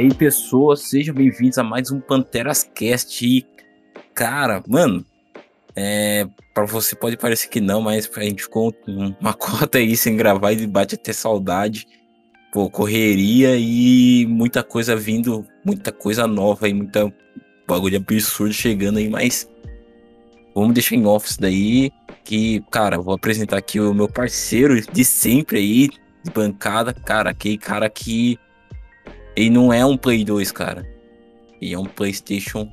aí, pessoas, sejam bem-vindos a mais um Panteras Cast. E, cara, mano, é, para você pode parecer que não, mas a gente ficou uma cota aí sem gravar e bate até saudade. Pô, correria e muita coisa vindo, muita coisa nova e muita bagulho absurdo chegando aí, mas vamos deixar em office daí. Que, cara, vou apresentar aqui o meu parceiro de sempre aí, de bancada, cara, aquele cara que ele não é um Play 2, cara. Ele é um PlayStation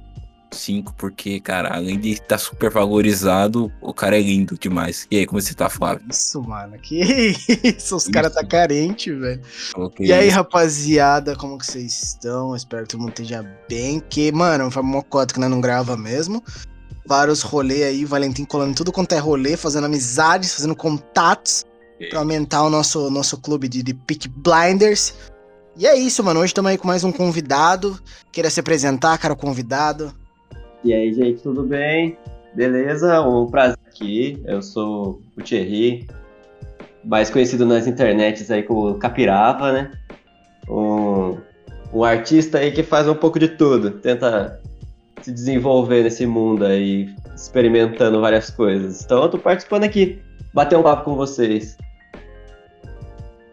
5, porque, cara, além de estar tá super valorizado, o cara é lindo demais. E aí, como você tá, Flávio? Isso, mano, que isso, os caras tá carente, velho. Okay. E aí, rapaziada, como que vocês estão? Espero que todo mundo esteja bem, que, mano, foi uma cota que nós não grava mesmo. Vários rolês aí, Valentim colando tudo quanto é rolê, fazendo amizades, fazendo contatos, okay. pra aumentar o nosso, nosso clube de, de Pick Blinders. E é isso, mano. Hoje estamos aí com mais um convidado. Queira se apresentar, cara, o convidado. E aí, gente, tudo bem? Beleza? Um prazer aqui. Eu sou o Thierry, mais conhecido nas internets aí como Capirava, né? Um, um artista aí que faz um pouco de tudo. Tenta se desenvolver nesse mundo aí, experimentando várias coisas. Então eu tô participando aqui, bater um papo com vocês.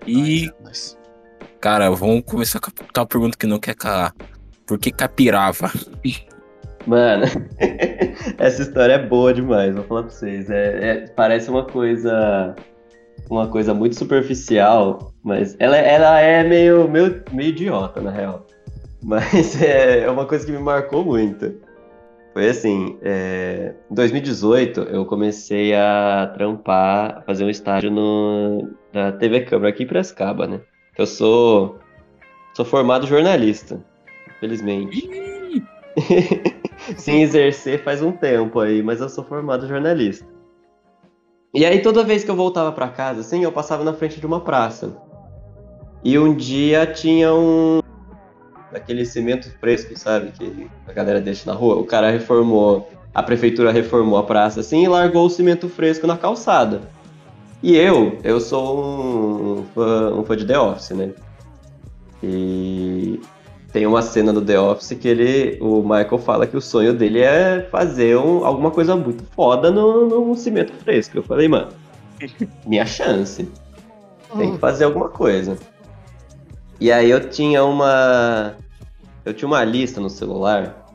E Cara, vamos começar com a pergunta que não quer calar. Por que capirava? Mano, essa história é boa demais, vou falar pra vocês. É, é, parece uma coisa. Uma coisa muito superficial, mas ela, ela é meio, meio, meio idiota, na real. Mas é, é uma coisa que me marcou muito. Foi assim, é, em 2018 eu comecei a trampar, a fazer um estágio no, na TV Câmara aqui em Prescaba, né? Eu sou. Sou formado jornalista, infelizmente. Sem exercer faz um tempo aí, mas eu sou formado jornalista. E aí toda vez que eu voltava para casa, assim, eu passava na frente de uma praça. E um dia tinha um aquele cimento fresco, sabe, que a galera deixa na rua. O cara reformou, a prefeitura reformou a praça assim e largou o cimento fresco na calçada. E eu, eu sou um fã, um fã de The Office, né? E tem uma cena do The Office que ele, o Michael fala que o sonho dele é fazer um, alguma coisa muito foda no, no cimento fresco. Eu falei, mano, minha chance. Tem que fazer alguma coisa. E aí eu tinha uma. Eu tinha uma lista no celular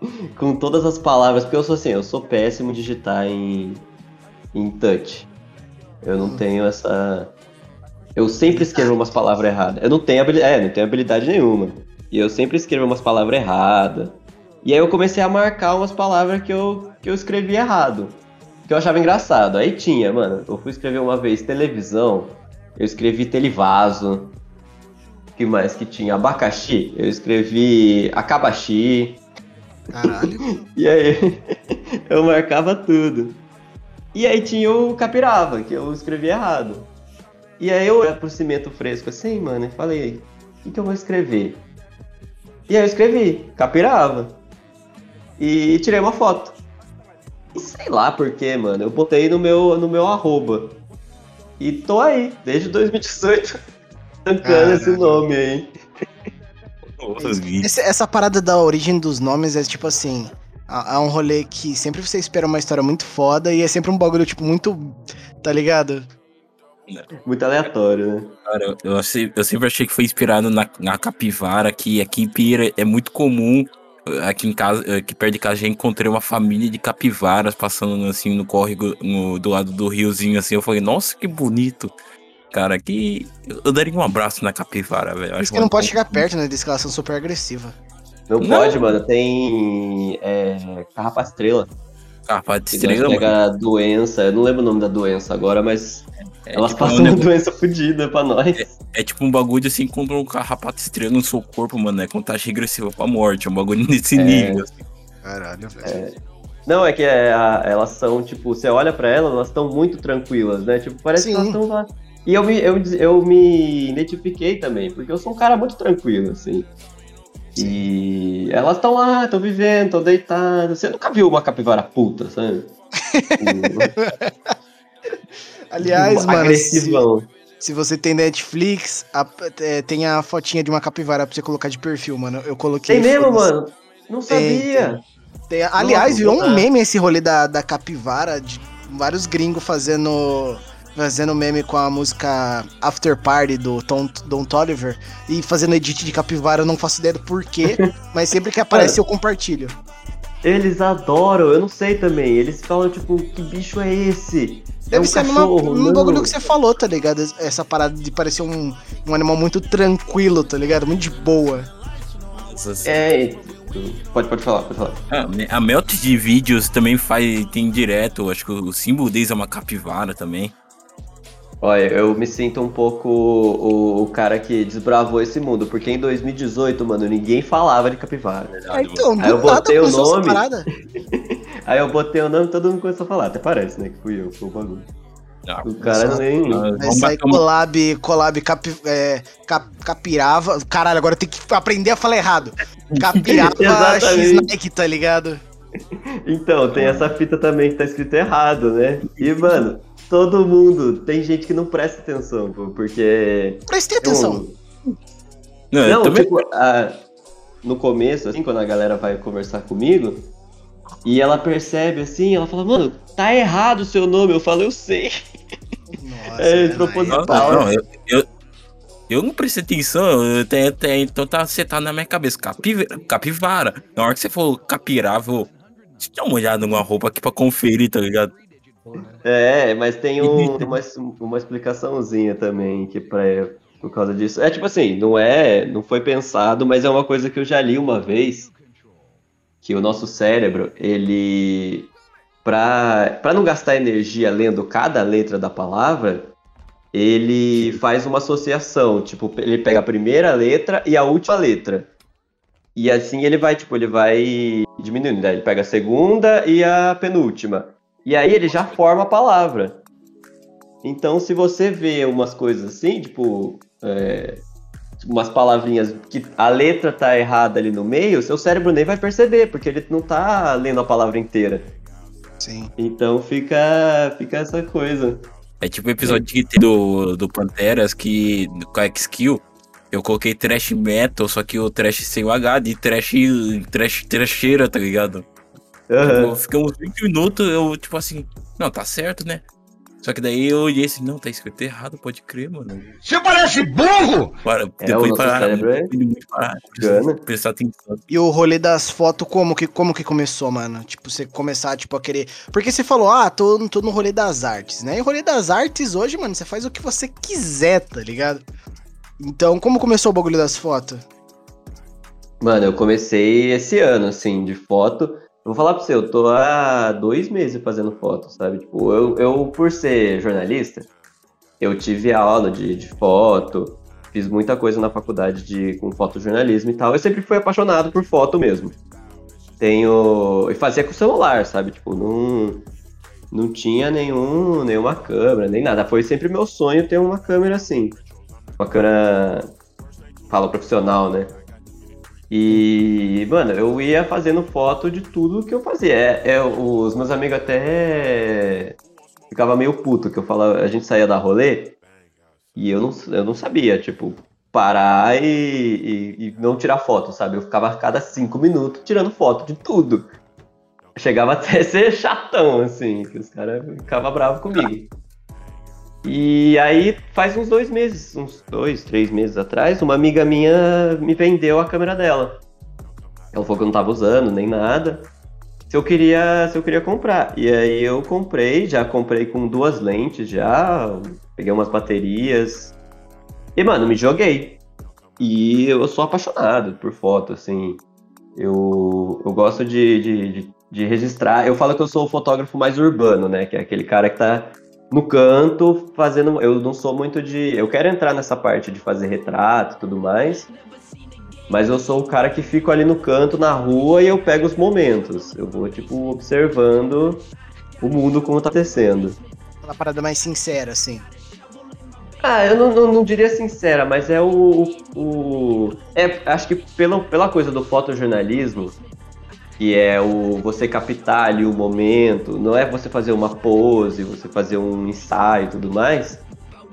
com todas as palavras, porque eu sou assim, eu sou péssimo digitar em, em touch. Eu não tenho essa. Eu sempre escrevo umas palavras erradas. Eu não tenho habilidade, é, não tenho habilidade nenhuma. E eu sempre escrevo umas palavras erradas. E aí eu comecei a marcar umas palavras que eu, que eu escrevi errado. Que eu achava engraçado. Aí tinha, mano, eu fui escrever uma vez televisão, eu escrevi televaso. que mais que tinha? Abacaxi, eu escrevi acabaxi. Caralho. e aí eu marcava tudo. E aí tinha o Capirava, que eu escrevi errado. E aí eu olhei pro cimento fresco assim, mano, e falei, o que, que eu vou escrever? E aí eu escrevi, Capirava. E tirei uma foto. E sei lá porquê, mano, eu botei no meu, no meu arroba. E tô aí, desde 2018, tancando esse nome aí. Essa parada da origem dos nomes é tipo assim. É um rolê que sempre você espera uma história muito foda e é sempre um bagulho, tipo, muito. Tá ligado? Muito aleatório, né? Cara, eu, eu, eu sempre achei que foi inspirado na, na capivara, que aqui em Pira é muito comum. Aqui em casa, aqui perto de casa, já encontrei uma família de capivaras passando assim no córrego no, do lado do riozinho, assim. Eu falei, nossa, que bonito. Cara, que. Eu daria um abraço na capivara, velho. Isso que não pode chegar perto, né? Diz que elas são super agressivas. Não, não, pode, mano. Tem é, carrapato estrela. Carrapato estrela? Pega doença, eu não lembro o nome da doença agora, mas é, elas tipo, passam uma doença fodida pra nós. É, é, tipo um bagulho assim, quando um carrapato estrela no seu corpo, mano, é contagem regressiva pra morte. É um bagulho nesse é... nível. Assim. Caralho, velho. É... Não, é que é, a, elas são, tipo, você olha pra elas, elas estão muito tranquilas, né? Tipo, parece Sim. que elas estão lá. E eu me, eu, eu me identifiquei também, porque eu sou um cara muito tranquilo, assim. E elas estão lá, estão vivendo, estão deitadas. Você nunca viu uma capivara puta, sabe? Aliás, mano. Agressivão. Se você tem Netflix, a, é, tem a fotinha de uma capivara pra você colocar de perfil, mano. Eu coloquei. Tem mesmo, mano? Não sabia. Tem, tem. aliás, virou um meme esse rolê da, da capivara, de vários gringos fazendo fazendo meme com a música After Party do Tom, Don Toliver e fazendo edit de capivara, eu não faço ideia do porquê, mas sempre que aparece eu compartilho. Eles adoram, eu não sei também. Eles falam, tipo, que bicho é esse? Deve é um ser cachorro, num bagulho que você falou, tá ligado? Essa parada de parecer um, um animal muito tranquilo, tá ligado? Muito de boa. É, Pode, pode falar, pode falar. Ah, a Melt de vídeos também faz, tem direto, acho que o símbolo deles é uma capivara também. Olha, eu me sinto um pouco o, o, cara que desbravou esse mundo, porque em 2018, mano, ninguém falava de capivara. É, então, aí eu botei o nome. aí eu botei o nome e todo mundo começou a falar. Até parece, né? Que fui eu, foi o bagulho. Ah, o cara só, nem. Vai sair collab, collab capi, é, cap, capirava. Caralho, agora tem que aprender a falar errado. Capirava X-Nike, tá ligado? Então, tem essa fita também que tá escrito errado, né? E, mano, todo mundo. Tem gente que não presta atenção, pô, porque. Preste atenção. Não, não também... tipo, a, no começo, assim, quando a galera vai conversar comigo, e ela percebe assim, ela fala, mano, tá errado o seu nome. Eu falo, eu sei. Nossa, é, é proposital. Não, não, eu, eu, eu não prestei atenção, eu tenho, tenho, então tá acertado na minha cabeça. Capivara, capivara. Na hora que você falou capirava, eu. Deixa eu dar uma olhada numa roupa aqui pra conferir, tá ligado? É, mas tem um, uma, uma explicaçãozinha também que pra, por causa disso. É tipo assim, não é, não foi pensado, mas é uma coisa que eu já li uma vez, que o nosso cérebro, ele para não gastar energia lendo cada letra da palavra, ele faz uma associação, tipo, ele pega a primeira letra e a última letra. E assim ele vai, tipo, ele vai diminuindo, né? Ele pega a segunda e a penúltima. E aí ele já forma a palavra. Então, se você vê umas coisas assim, tipo, é, umas palavrinhas que a letra tá errada ali no meio, seu cérebro nem vai perceber, porque ele não tá lendo a palavra inteira. Sim. Então fica, fica essa coisa. É tipo o episódio do, do Panteras que com a X-Kill eu coloquei trash metal, só que o trash sem o H de trash, trash, trasheira, tá ligado? Uhum. Tipo, uns 20 minutos, eu, tipo assim, não, tá certo, né? Só que daí eu olhei assim, não, tá escrito errado, pode crer, mano. Você parece burro! Para, é, depois parar, é parar, prestar atenção. E o rolê das fotos, como que, como que começou, mano? Tipo, você começar, tipo, a querer... Porque você falou, ah, tô, tô no rolê das artes, né? E o rolê das artes hoje, mano, você faz o que você quiser, tá ligado? Então, como começou o bagulho das fotos? Mano, eu comecei esse ano, assim, de foto vou falar pra você, eu tô há dois meses fazendo foto, sabe? Tipo, eu, eu por ser jornalista, eu tive aula de, de foto, fiz muita coisa na faculdade de, com fotojornalismo e tal. Eu sempre fui apaixonado por foto mesmo. Tenho. E fazia com o celular, sabe? Tipo, não, não tinha nenhum, nenhuma câmera, nem nada. Foi sempre meu sonho ter uma câmera assim. Uma câmera. Fala profissional, né? E, mano, eu ia fazendo foto de tudo que eu fazia. É, é, os meus amigos até ficava meio puto que eu falava, a gente saía da rolê e eu não, eu não sabia, tipo, parar e, e, e não tirar foto, sabe? Eu ficava a cada cinco minutos tirando foto de tudo. Chegava até a ser chatão, assim, que os caras ficavam bravos comigo. E aí, faz uns dois meses, uns dois, três meses atrás, uma amiga minha me vendeu a câmera dela. Ela falou que eu não tava usando nem nada. Se eu queria, se eu queria comprar. E aí eu comprei, já comprei com duas lentes já, peguei umas baterias. E, mano, me joguei. E eu sou apaixonado por foto, assim. Eu, eu gosto de, de, de, de registrar. Eu falo que eu sou o fotógrafo mais urbano, né? Que é aquele cara que tá no canto, fazendo. Eu não sou muito de. Eu quero entrar nessa parte de fazer retrato e tudo mais. Mas eu sou o cara que fico ali no canto, na rua, e eu pego os momentos. Eu vou, tipo, observando o mundo como tá acontecendo. Uma parada mais sincera, assim. Ah, eu não, não, não, diria sincera, mas é o. o é, acho que pela, pela coisa do fotojornalismo, que é o você captar ali o momento, não é você fazer uma pose, você fazer um ensaio e tudo mais.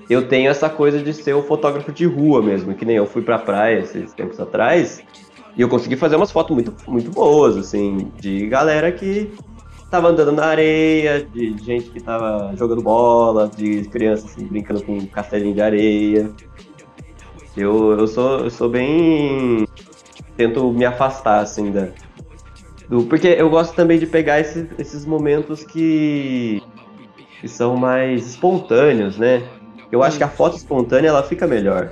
eu tenho essa coisa de ser o fotógrafo de rua mesmo, que nem eu fui pra praia esses tempos atrás, e eu consegui fazer umas fotos muito, muito boas, assim, de galera que tava andando na areia, de gente que tava jogando bola, de crianças assim, brincando com um castelinho de areia. Eu, eu, sou, eu sou bem. Tento me afastar, assim, da. Do, porque eu gosto também de pegar esse, esses momentos que, que são mais espontâneos, né? Eu acho que a foto espontânea ela fica melhor.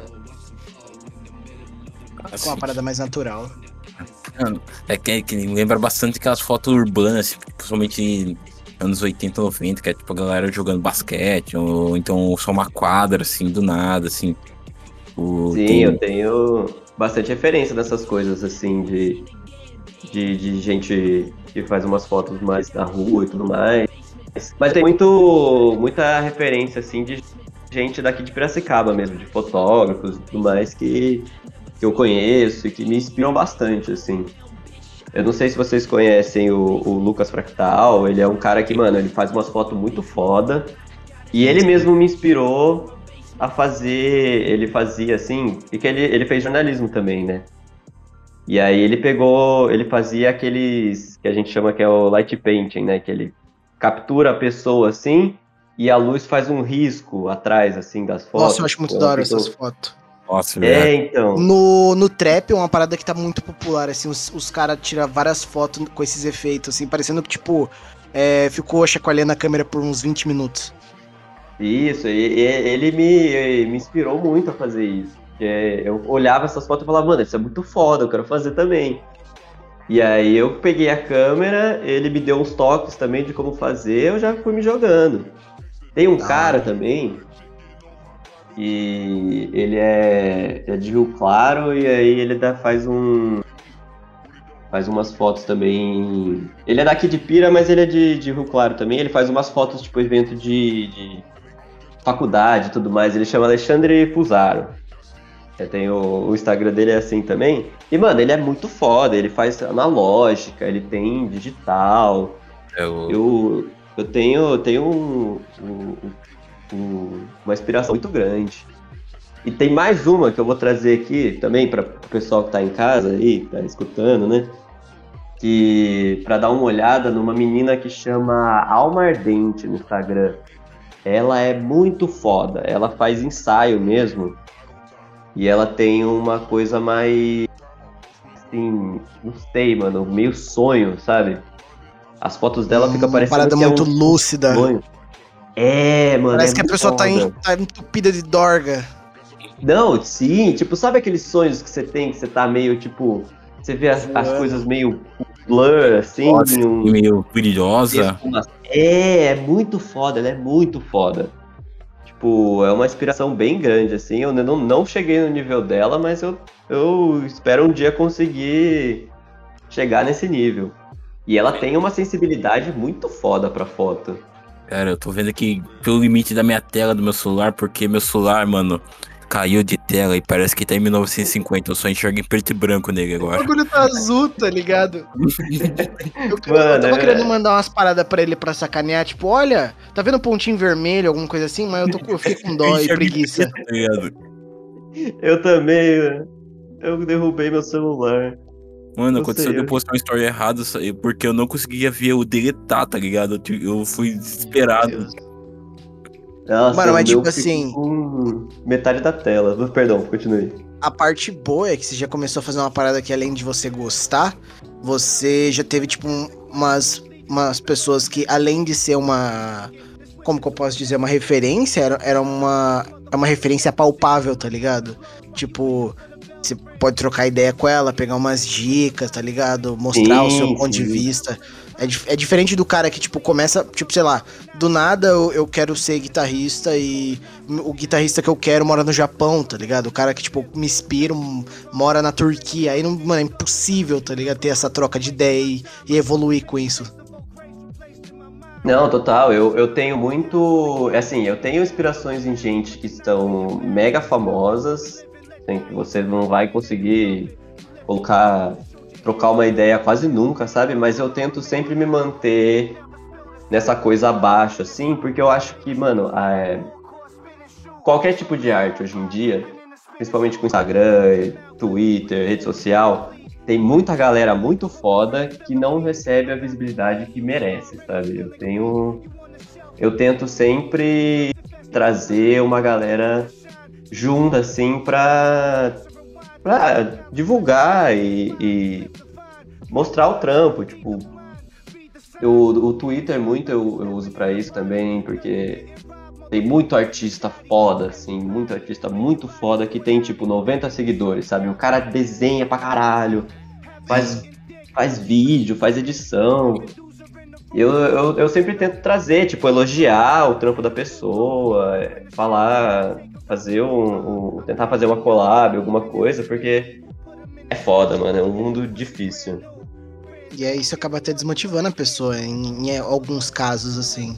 Com uma parada mais natural. É que, que lembra bastante aquelas fotos urbanas, principalmente anos 80, 90, que é tipo a galera jogando basquete, ou então só uma quadra, assim, do nada, assim. O, Sim, tem... eu tenho bastante referência dessas coisas, assim, de, de, de gente que faz umas fotos mais da rua e tudo mais. Mas tem muito, muita referência, assim, de gente daqui de Piracicaba mesmo, de fotógrafos e tudo mais, que que eu conheço e que me inspiram bastante, assim. Eu não sei se vocês conhecem o, o, Lucas Fractal, ele é um cara que, mano, ele faz umas fotos muito foda. E ele mesmo me inspirou a fazer, ele fazia assim, e que ele, ele fez jornalismo também, né? E aí ele pegou, ele fazia aqueles que a gente chama que é o light painting, né? Que ele captura a pessoa assim e a luz faz um risco atrás, assim, das fotos. Nossa, eu acho muito da hora essas fotos. Nossa, é, então. No, no trap é uma parada que tá muito popular, assim, os, os caras tiram várias fotos com esses efeitos, assim, parecendo que, tipo, é, ficou chacoalhando a câmera por uns 20 minutos. Isso, e, e, ele me, me inspirou muito a fazer isso. Eu olhava essas fotos e falava, mano, isso é muito foda, eu quero fazer também. E aí eu peguei a câmera, ele me deu uns toques também de como fazer, eu já fui me jogando. Tem um cara também e ele é, é de Rio Claro e aí ele dá, faz um. Faz umas fotos também. Ele é daqui de Pira, mas ele é de, de Rio Claro também. Ele faz umas fotos, tipo, evento de, de faculdade e tudo mais. Ele chama Alexandre Fusaro. Tem o, o, Instagram dele é assim também. E, mano, ele é muito foda. Ele faz analógica, ele tem digital. É o... eu, eu tenho, tenho um, um, uma inspiração muito grande. E tem mais uma que eu vou trazer aqui também para o pessoal que está em casa aí, tá escutando, né? Que para dar uma olhada numa menina que chama Alma Ardente no Instagram. Ela é muito foda, ela faz ensaio mesmo. E ela tem uma coisa mais assim, não sei, mano, meio sonho, sabe? As fotos dela hum, ficam parecendo parada que muito é um lúcida. Sonho. É, mano. Parece é que a pessoa tá, em, tá, entupida de dorga. Não, sim, tipo, sabe aqueles sonhos que você tem, que você tá meio, tipo, você vê as, as coisas meio blur, assim. Nossa, um, meio brilhosa. É, é muito foda, ela é muito foda. Tipo, é uma inspiração bem grande, assim. Eu não, não cheguei no nível dela, mas eu, eu espero um dia conseguir chegar nesse nível. E ela tem uma sensibilidade muito foda pra foto. Cara, eu tô vendo aqui pelo limite da minha tela do meu celular, porque meu celular, mano, caiu de tela e parece que tá em 1950. Eu só enxergo em preto e branco nele agora. O bagulho tá azul, tá ligado? eu, Mano, eu tava é... querendo mandar umas paradas pra ele pra sacanear, tipo, olha, tá vendo um pontinho vermelho, alguma coisa assim? Mas eu, tô, eu fiquei com dó e preguiça. Tá eu também, eu derrubei meu celular. Mano, não aconteceu de eu postar uma story errada porque eu não conseguia ver o deletar, tá ligado? Eu fui desesperado. Nossa, Mano, mas tipo assim. metade da tela. Perdão, continue. A parte boa é que você já começou a fazer uma parada que além de você gostar, você já teve, tipo, umas, umas pessoas que, além de ser uma. Como que eu posso dizer? Uma referência, era, era uma. É uma referência palpável, tá ligado? Tipo, você pode trocar ideia com ela, pegar umas dicas, tá ligado? Mostrar sim, o seu ponto sim. de vista. É, é, diferente do cara que, tipo, começa, tipo, sei lá, do nada eu, eu, quero ser guitarrista e o guitarrista que eu quero mora no Japão, tá ligado? O cara que, tipo, me inspira, mora na Turquia. Aí, não, mano, é impossível, tá ligado? Ter essa troca de ideia e, e evoluir com isso. Não, total. Eu, eu tenho muito. Assim, eu tenho inspirações em gente que estão mega famosas que você não vai conseguir colocar, trocar uma ideia quase nunca, sabe? Mas eu tento sempre me manter nessa coisa abaixo, assim, porque eu acho que, mano, é, qualquer tipo de arte hoje em dia, principalmente com Instagram, Twitter, rede social, tem muita galera muito foda que não recebe a visibilidade que merece, sabe? Eu tenho. Eu tento sempre trazer uma galera junta, assim, pra, pra divulgar e, e mostrar o trampo. Tipo, eu, o Twitter muito eu, eu uso para isso também, porque tem muito artista foda, assim, muito artista muito foda que tem, tipo, 90 seguidores, sabe? O cara desenha pra caralho, faz, faz vídeo, faz edição. Eu, eu, eu sempre tento trazer, tipo, elogiar o trampo da pessoa, falar, fazer um, um, tentar fazer uma collab, alguma coisa, porque é foda, mano, é um mundo difícil. E é isso acaba até desmotivando a pessoa em, em alguns casos, assim.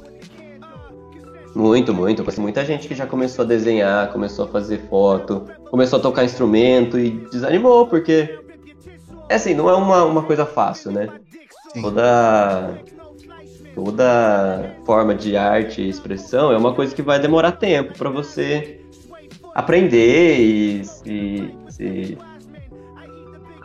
Muito, muito. Muita gente que já começou a desenhar, começou a fazer foto, começou a tocar instrumento e desanimou, porque. É assim, não é uma, uma coisa fácil, né? Sim. Toda. Toda forma de arte e expressão é uma coisa que vai demorar tempo para você aprender e se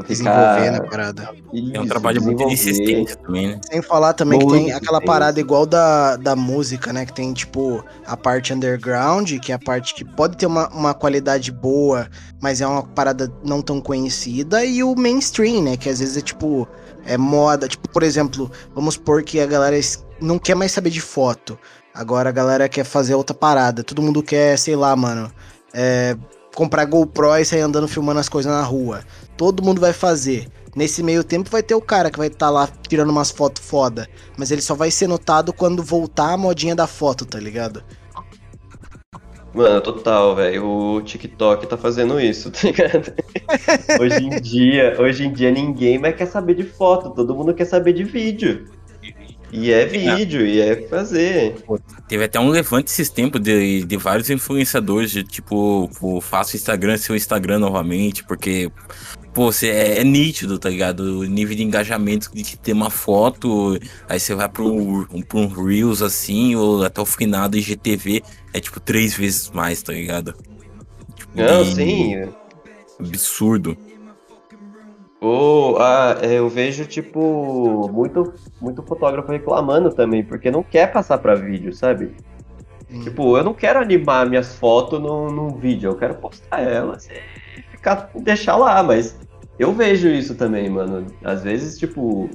desenvolver na parada. Isso, é um trabalho muito insistente também, né? Sem falar também muito que tem aquela parada igual da, da música, né? Que tem, tipo, a parte underground, que é a parte que pode ter uma, uma qualidade boa, mas é uma parada não tão conhecida, e o mainstream, né? Que às vezes é, tipo, é moda. Tipo, por exemplo, vamos supor que a galera não quer mais saber de foto. Agora a galera quer fazer outra parada. Todo mundo quer, sei lá, mano. É, comprar GoPro e sair andando filmando as coisas na rua. Todo mundo vai fazer. Nesse meio tempo vai ter o cara que vai estar tá lá tirando umas fotos foda. Mas ele só vai ser notado quando voltar a modinha da foto, tá ligado? Mano, total, velho. O TikTok tá fazendo isso, tá ligado? hoje em dia, hoje em dia ninguém mais quer saber de foto, todo mundo quer saber de vídeo. E é vídeo, e é fazer. Teve até um levante esses tempos de, de vários influenciadores, de tipo, faço Instagram, seu Instagram novamente, porque, pô, você é, é, nítido, tá ligado? O nível de engajamento de ter uma foto, aí você vai pro, pro um Reels assim, ou até o finado IGTV, é tipo três vezes mais, tá ligado? Tipo, Não, sim. Absurdo. Oh, ah, eu vejo, tipo, muito, muito fotógrafo reclamando também, porque não quer passar para vídeo, sabe? Hum. Tipo, eu não quero animar minhas fotos num, num vídeo, eu quero postar elas e ficar, deixar lá, mas eu vejo isso também, mano. Às vezes, tipo,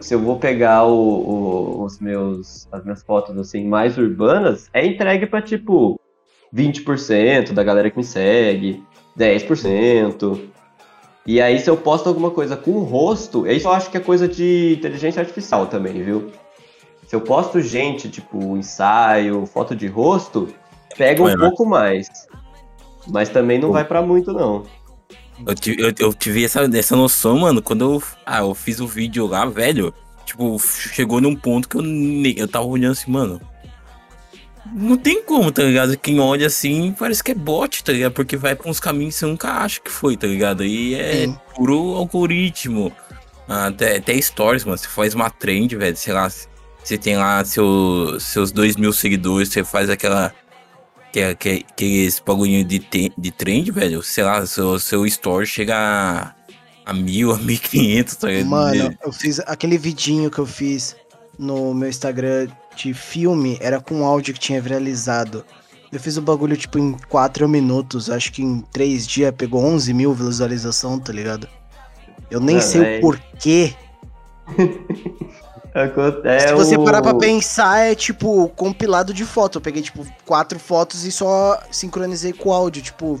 se eu vou pegar o, o, os meus, as minhas fotos, assim, mais urbanas, é entregue pra, tipo, 20% da galera que me segue, 10%. E aí, se eu posto alguma coisa com o rosto, isso eu acho que é coisa de inteligência artificial também, viu? Se eu posto gente, tipo, ensaio, foto de rosto, pega um é, pouco mais. Mas também não Pô. vai para muito, não. Eu tive, eu, eu tive essa, essa noção, mano, quando eu, ah, eu fiz o vídeo lá, velho. Tipo, chegou num ponto que eu, eu tava olhando assim, mano, não tem como, tá ligado? Quem olha assim parece que é bot, tá ligado? Porque vai pra uns caminhos que você nunca acha que foi, tá ligado? E é Sim. puro algoritmo. Até, até stories, mano. Você faz uma trend, velho. Sei lá, você tem lá seu, seus dois mil seguidores, você faz aquela. Que, que, que esse bagulho de, de trend, velho. Sei lá, seu, seu story chega a, a mil, a mil e quinhentos, tá ligado? Mano, eu fiz aquele vidinho que eu fiz no meu Instagram de filme era com áudio que tinha viralizado. Eu fiz o bagulho, tipo, em 4 minutos. Acho que em 3 dias pegou 11 mil visualização, tá ligado? Eu nem ah, sei véio. o porquê. é Se você parar pra pensar, é tipo compilado de foto. Eu peguei, tipo, quatro fotos e só sincronizei com o áudio, tipo.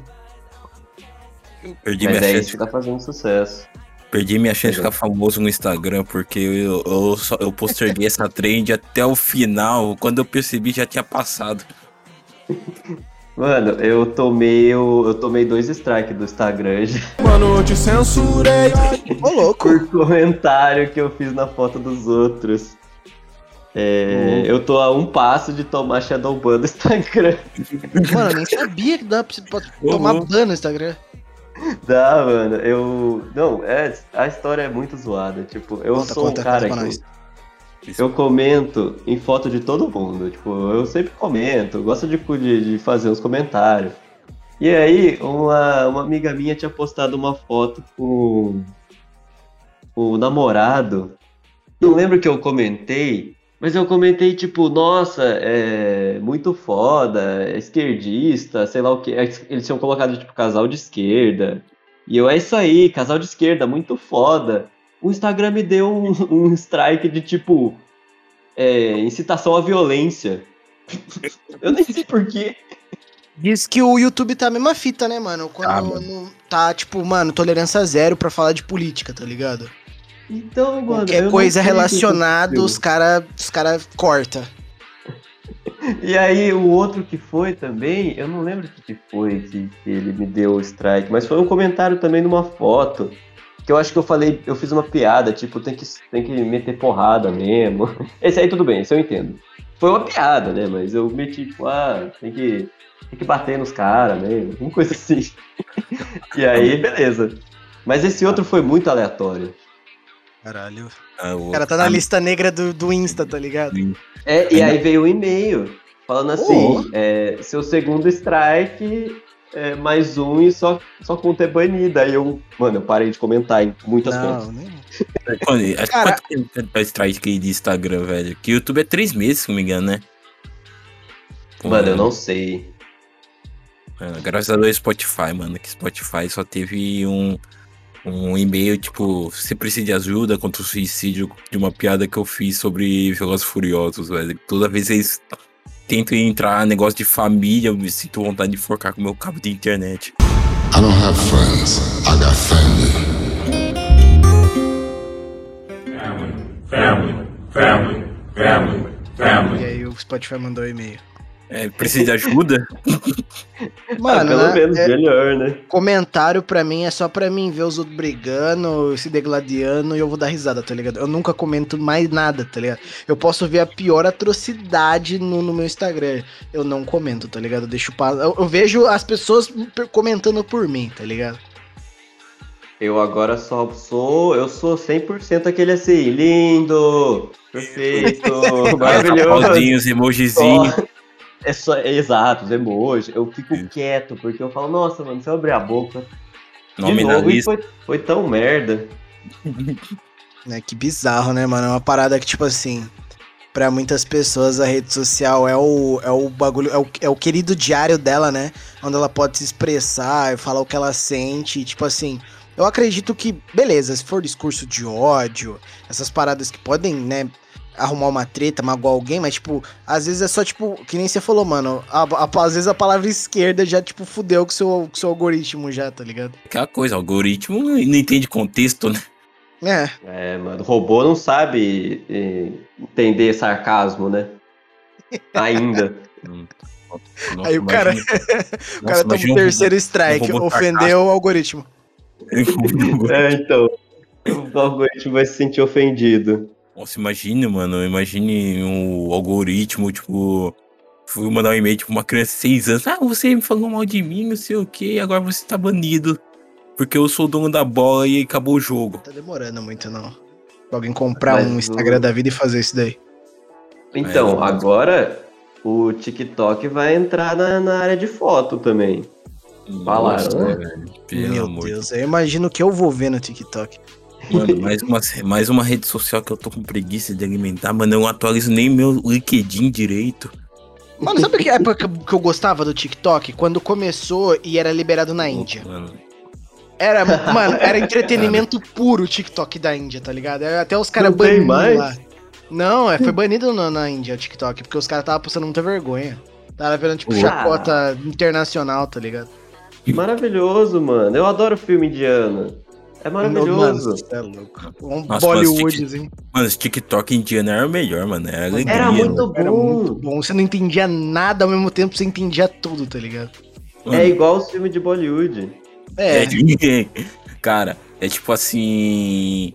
Perdi Mas minha é isso que tá fazendo sucesso. Perdi minha chance de ficar famoso no Instagram, porque eu, eu, só, eu posterguei essa trend até o final. Quando eu percebi, já tinha passado. Mano, eu tomei, eu, eu tomei dois strikes do Instagram já. Mano, eu te censurei. Ô, louco. Por comentário que eu fiz na foto dos outros. É, uhum. Eu tô a um passo de tomar Shadowban do Instagram. Mano, eu nem sabia que dá pra você tomar uhum. ban no Instagram. Dá, mano. Eu. Não, é, a história é muito zoada. Tipo, eu conta, sou conta, um cara que. Eu, comento em foto de todo mundo. Tipo, eu sempre comento, gosto de, de, de fazer uns comentários. E aí, uma, uma amiga minha tinha postado uma foto com o namorado. Não lembro que eu comentei, mas eu comentei, tipo, nossa, é muito foda, é esquerdista, sei lá o que. Eles tinham colocado, tipo, casal de esquerda. E eu, é isso aí, casal de esquerda, muito foda. O Instagram me deu um, um strike de, tipo, é, incitação à violência. eu nem sei porquê. Diz que o YouTube tá a mesma fita, né, mano? Quando ah, mano. tá, tipo, mano, tolerância zero pra falar de política, tá ligado? Então, mano. Qualquer coisa relacionada, os caras os cara corta. E aí, o outro que foi também, eu não lembro o que, que foi que, que ele me deu o strike, mas foi um comentário também numa foto. Que eu acho que eu falei, eu fiz uma piada, tipo, tem que, tem que meter porrada mesmo. Esse aí tudo bem, isso eu entendo. Foi uma piada, né? Mas eu meti, tipo, ah, tem que tem que bater nos caras, né? Uma coisa assim. e aí, beleza. Mas esse outro foi muito aleatório. Caralho. Ah, o cara tá na lista negra do, do Insta, tá ligado? É, e aí veio o um e-mail falando assim: oh. é, seu segundo strike é, mais um e só, só conta é banida. Aí eu, mano, eu parei de comentar em muitas não, contas. Nem... Mano, acho Cara... que quanto tempo é strike aí de Instagram, velho? Que YouTube é três meses, se não me engano, né? Mano, eu não sei. É, graças a Deus Spotify, mano, que Spotify só teve um, um e-mail, tipo, você precisa de ajuda contra o suicídio de uma piada que eu fiz sobre Velozes Furiosos, velho. Toda vez eles tentam entrar negócio de família, eu me sinto vontade de forcar com meu cabo de internet. I don't have friends, I got family. Family, family, family, family, E aí o Spotify mandou um e-mail. É, precisa de ajuda? Mano, ah, pelo né, menos, é, melhor, né? Comentário pra mim é só pra mim ver os outros brigando, se degladiando e eu vou dar risada, tá ligado? Eu nunca comento mais nada, tá ligado? Eu posso ver a pior atrocidade no, no meu Instagram. Eu não comento, tá ligado? Eu deixo eu, eu vejo as pessoas comentando por mim, tá ligado? Eu agora só sou, eu sou 100% aquele assim, lindo, perfeito, maravilhoso. emojizinhos. É só, é exato, os emojis. Eu fico Isso. quieto, porque eu falo, nossa, mano, se eu abrir a boca. Nome na lista. Foi, foi tão merda. É, que bizarro, né, mano? É uma parada que, tipo assim, para muitas pessoas a rede social é o, é o bagulho, é o, é o querido diário dela, né? Onde ela pode se expressar, falar o que ela sente, tipo assim. Eu acredito que, beleza, se for discurso de ódio, essas paradas que podem, né, arrumar uma treta, magoar alguém, mas, tipo, às vezes é só, tipo, que nem você falou, mano. A, a, às vezes a palavra esquerda já, tipo, fudeu com o seu, com seu algoritmo já, tá ligado? Aquela coisa, algoritmo não, entende contexto, né? É. É, mano, o robô não sabe eh, entender sarcasmo, né? Ainda. Nossa, Aí o cara, o cara toma o terceiro strike, um ofendeu o algoritmo. é, então. O algoritmo vai se sentir ofendido. Nossa, imagine, mano. Imagine um algoritmo, tipo. Fui mandar um e-mail, tipo, uma criança de 6 anos. Ah, você me falou mal de mim, não sei o que, agora você tá banido. Porque eu sou o dono da bola e acabou o jogo. Tá demorando muito, não. Alguém comprar Mas um Instagram da vida e fazer isso daí. Então, é, agora o TikTok vai entrar na, na área de foto também. Falaram, né? Meu Deus, eu imagino que eu vou ver no TikTok. Mano, mais uma, mais uma rede social que eu tô com preguiça de alimentar, mano. Eu não atualizo nem meu LinkedIn direito. Mano, sabe que época que eu gostava do TikTok? Quando começou e era liberado na Índia. Mano. Era, mano, era entretenimento puro o TikTok da Índia, tá ligado? Até os caras baniram lá. Não, é, foi banido na, na Índia o TikTok, porque os caras tava passando muita vergonha. Tava vendo, tipo, Uau. chacota internacional, tá ligado? Maravilhoso, mano. Eu adoro filme indiano. É maravilhoso. Mano, é louco. Um Nossa, Bollywoodzinho. Mano, esse TikTok indiano era o melhor, mano. Era alegria. Era muito bom. Era muito bom. Você não entendia nada ao mesmo tempo, você entendia tudo, tá ligado? Mano. É igual os filmes de Bollywood. É. é cara, é tipo assim.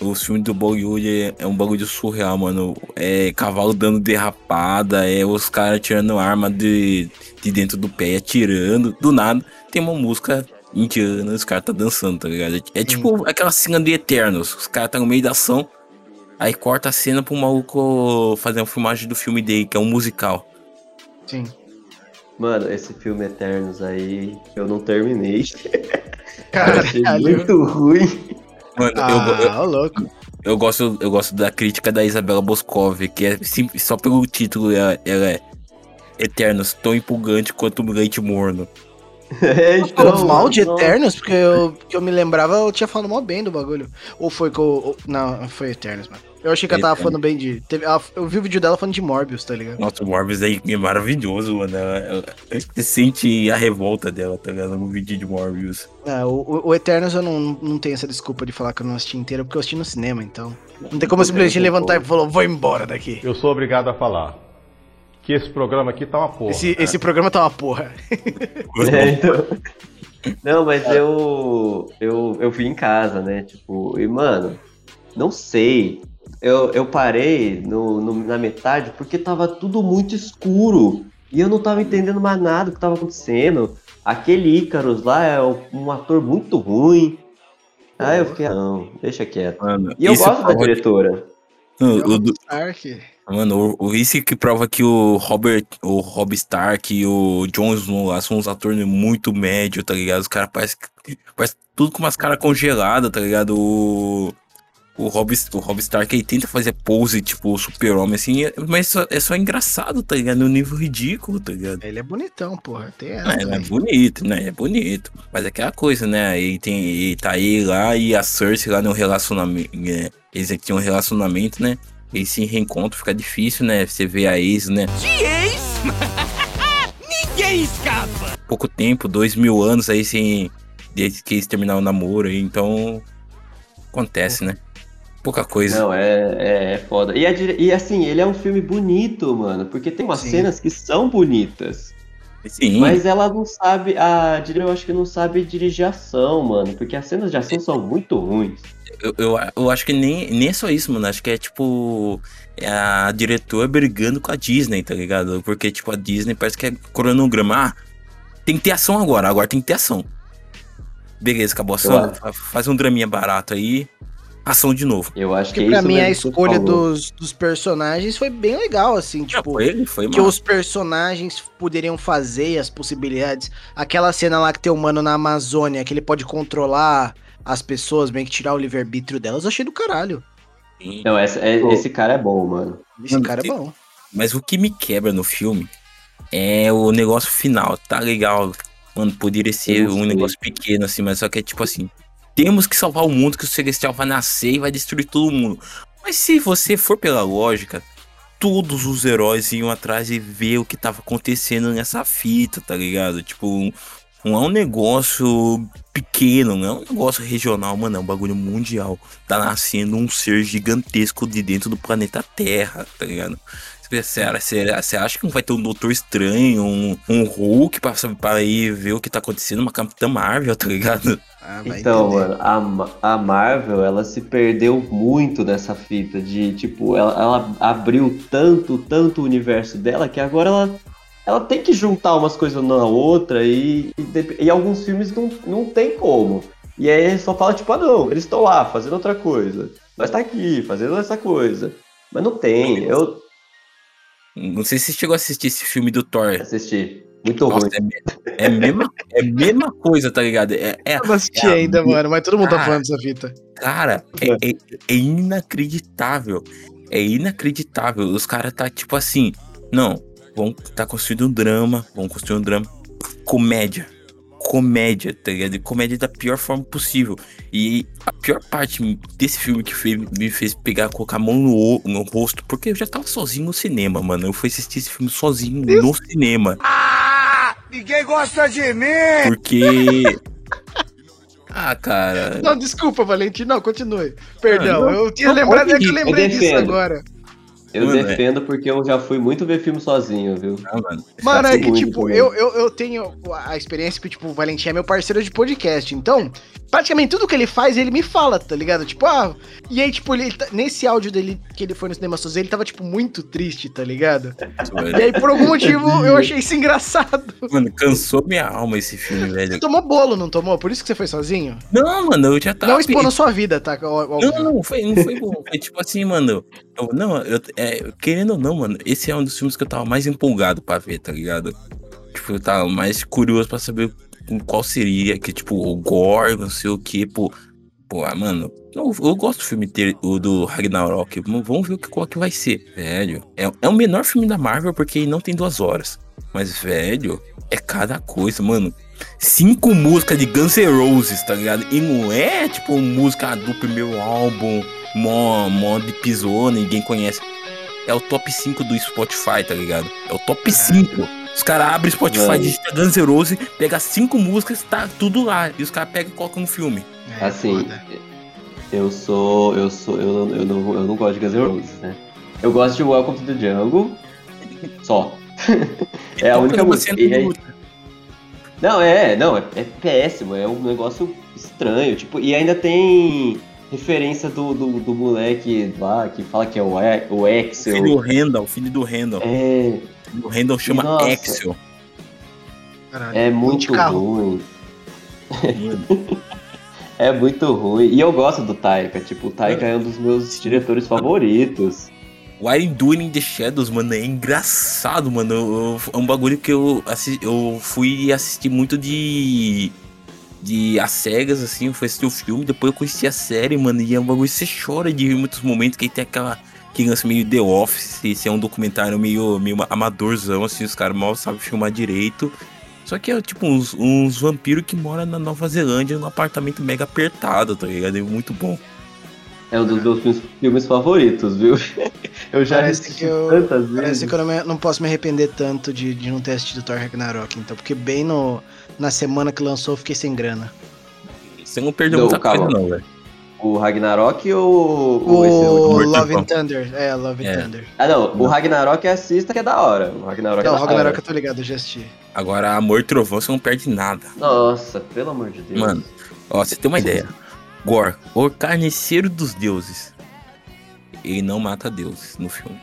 Os filmes do Bollywood é, é um bagulho surreal, mano. É cavalo dando derrapada, é os caras tirando arma de, de dentro do pé, atirando. Do nada, tem uma música indiana, os caras tá dançando, tá ligado? É tipo aquela cena de Eternos, os caras tá no meio da ação, Aí corta a cena pro maluco fazer uma filmagem do filme dele, que é um musical. Sim. Mano, esse filme Eternos aí, eu não terminei. Cara, achei muito ruim. Mano, ah, eu, eu, louco. Eu gosto, eu gosto da crítica da Isabela Boscov, que é só pelo título ela, ela é Eternos, tão empolgante quanto um leite morno. É, então, mal de Eternos, porque eu, que eu me lembrava, eu tinha falado mal bem do bagulho. Ou foi que eu. Não, foi Eternos, mano. Eu achei que ela tava falando bem de. Teve, ela, eu vi o vídeo dela falando de Morbius, tá ligado? Nossa, o Morbius aí é maravilhoso, mano. Você sente a revolta dela, tá ligado? No vídeo de Morbius. É, o, o Eternos eu não, não tenho essa desculpa de falar que eu não assisti inteiro, porque eu assisti no cinema, então. Não tem como eu simplesmente levantar e falar, vou embora daqui. Eu sou obrigado a falar que esse programa aqui tá uma porra. Esse, esse programa tá uma porra. É, então. Não, mas eu, eu eu fui em casa, né? Tipo, e mano, não sei. Eu, eu parei no, no, na metade porque tava tudo muito escuro. E eu não tava entendendo mais nada do que tava acontecendo. Aquele Ícaros lá é um ator muito ruim. Aí eu fiquei, não, deixa quieto. Mano, e eu gosto da diretora. O, o, do... Stark. Mano, o, isso que prova que o Robert, o Rob Stark e o Jon Snow lá são uns atores muito médio, tá ligado? Os caras parecem parece tudo com umas caras congeladas, tá ligado? O, o, Rob, o Rob Stark ele tenta fazer pose, tipo, super-homem, assim, mas só, é só engraçado, tá ligado? No nível ridículo, tá ligado? Ele é bonitão, porra. Tem essa, é, é bonito, né? É bonito. Mas é aquela coisa, né? Ele, tem, ele tá aí lá e a Cersei lá no relacionamento. É, eles aqui tinham um relacionamento, né? Eles se reencontram, fica difícil, né? Você vê a ex, né? De ex? Ninguém escapa! Pouco tempo, dois mil anos aí sem. Desde que eles terminaram o namoro aí, então. Acontece, né? Pouca coisa. Não, é, é, é foda. E, a, e assim, ele é um filme bonito, mano, porque tem umas Sim. cenas que são bonitas. Sim. Mas ela não sabe, a diretora eu acho que não sabe dirigir ação, mano, porque as cenas de ação são muito ruins. Eu, eu, eu, acho que nem, nem é só isso, mano. Acho que é tipo a diretora brigando com a Disney, tá ligado? Porque, tipo, a Disney parece que é cronograma. Ah, tem que ter ação agora, agora tem que ter ação. Beleza, acabou a ação. Faz um draminha barato aí. Ação de novo. Eu acho que, que pra mim a escolha dos, dos personagens foi bem legal, assim, tipo. foi ele, foi que os personagens poderiam fazer, as possibilidades. Aquela cena lá que tem o mano na Amazônia, que ele pode controlar as pessoas, bem que tirar o livre-arbítrio delas, eu achei do caralho. Não, essa, é, esse cara é bom, mano. Esse mano, cara é bom. Mas o que me quebra no filme é o negócio final. Tá legal. Mano, poderia ser um negócio pequeno, assim, mas só que é tipo assim. Temos que salvar o mundo, que o Celestial vai nascer e vai destruir todo mundo. Mas se você for pela lógica, todos os heróis iam atrás e ver o que tava acontecendo nessa fita, tá ligado? Tipo, não é um negócio pequeno, não é um negócio regional, mano, é um bagulho mundial. Tá nascendo um ser gigantesco de dentro do planeta Terra, tá ligado? Você acha que não vai ter um Doutor Estranho, um, um Hulk pra, pra ir ver o que tá acontecendo, uma Capitã Marvel, tá ligado? Ah, então, entender. mano, a, a Marvel, ela se perdeu muito nessa fita de, tipo, ela, ela abriu tanto, tanto o universo dela que agora ela ela tem que juntar umas coisas na outra e, e, e, alguns filmes não, não tem como. E aí só fala, tipo, ah não, eles estão lá fazendo outra coisa. Nós tá aqui fazendo essa coisa. Mas não tem. Eu. Não sei se você chegou a assistir esse filme do Thor. Assisti. Muito Nossa, ruim. É, é, mesma, é mesma coisa, tá ligado? É, é, eu não assisti é ainda, mano, mas todo mundo tá cara, tá falando dessa fita. Cara, é, é, é inacreditável. É inacreditável. Os caras tá tipo assim. Não, vão tá construindo um drama, vão construir um drama. Comédia. Comédia, tá ligado? Comédia da pior forma possível. E a pior parte desse filme que fez, me fez pegar, colocar a mão no, no rosto, porque eu já tava sozinho no cinema, mano. Eu fui assistir esse filme sozinho Isso. no cinema. Ah! Ninguém gosta de mim! Porque. Ah, cara. Não, desculpa, Valentim. Não, continue. Perdão, ah, não, eu tinha lembrado que eu lembrei disso agora. Eu mano, é. defendo é... porque eu já fui muito ver filme sozinho, viu? Ah, mano, mano é que, tipo, eu, eu, eu tenho a experiência que, tipo, o Valentim é meu parceiro de podcast. Então, praticamente tudo que ele faz, ele me fala, tá ligado? Tipo, ah. E aí, tipo, ele, tá, nesse áudio dele que ele foi no cinema sozinho, ele tava, tipo, muito triste, tá ligado? e aí, por algum motivo, eu achei isso engraçado. Mano, cansou minha alma esse filme, velho. Você tomou bolo, não tomou? Por isso que você foi sozinho? Não, mano, eu já tava. Não expor na sua vida, tá? Não, não, foi, não foi bom. Foi tipo assim, mano. Eu, não, eu, é, querendo ou não, mano, esse é um dos filmes que eu tava mais empolgado pra ver, tá ligado? Tipo, eu tava mais curioso pra saber qual seria, que tipo, o gore, não sei o que, pô. Pô, ah, mano, eu, eu, gosto do filme ter, o do Ragnarok. Vamos ver qual que vai ser, velho. É, é o menor filme da Marvel porque não tem duas horas. Mas, velho, é cada coisa, mano. Cinco músicas de Guns N' Roses, tá ligado? E não é tipo música do primeiro álbum, mó, mó de pisou, ninguém conhece. É o top 5 do Spotify, tá ligado? É o top 5. Os caras abrem Spotify, digita Guns N' Roses, pega cinco músicas, tá tudo lá. E os caras pegam e colocam no filme. É, assim, eu sou. Eu sou. Eu, eu, não, eu não gosto de Guns N' Roses, né? Eu gosto de Welcome to the Jungle. Só. é a única música. É... Não, é, não, é, é, péssimo, é um negócio estranho, tipo, e ainda tem referência do, do, do moleque lá que fala que é o, o Axel. Filho do Randall, filho do Randall. É. O Randall chama Nossa. Axel. Caralho, é muito ruim. é muito ruim. E eu gosto do Taika. Tipo, o Taika é um dos meus diretores favoritos. Why Doing the Shadows, mano, é engraçado, mano. é um bagulho que eu, assisti, eu fui assistir muito de de as cegas, assim, eu fui assistir o filme, depois eu conheci a série, mano, e é um bagulho que você chora de rir em muitos momentos, que tem aquela que lança meio The Office, esse é um documentário meio, meio amadorzão, assim, os caras mal sabem filmar direito. Só que é tipo uns, uns vampiros que moram na Nova Zelândia num apartamento mega apertado, tá ligado? É muito bom. É um dos meus filmes favoritos, viu? eu já parece que eu, tantas vezes. Parece que eu não, me, não posso me arrepender tanto de, de não ter assistido Thor Ragnarok, então, porque bem no, na semana que lançou eu fiquei sem grana. Você não perdeu muita calma. coisa não, velho. O Ragnarok ou o, o Love and Thunder? É, Love and é. Thunder. Ah, não, o Ragnarok assista que é da hora. O Ragnarok não, é o Ragnarok hora. eu tô ligado, eu já assisti. Agora, Amor Trovão você não perde nada. Nossa, pelo amor de Deus. Mano, ó, você tem uma ideia. Gore, o carniceiro dos deuses. Ele não mata deuses no filme.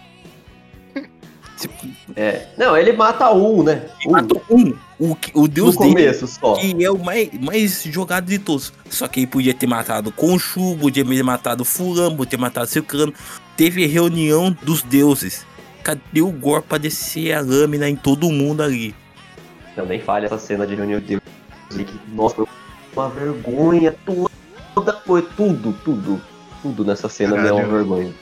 É. Não, ele mata um, né? Um. Mata um. O, o deus no começo, dele, só. que é o mais, mais jogado de todos. Só que ele podia ter matado Conchu, podia ter matado Fulano, podia ter matado Ciclano. Teve reunião dos deuses. Cadê o Gor pra descer a lâmina em todo mundo ali? Não, nem falha essa cena de reunião de deuses. Nossa, uma vergonha toda. Foi tudo, tudo. Tudo nessa cena é uma vergonha.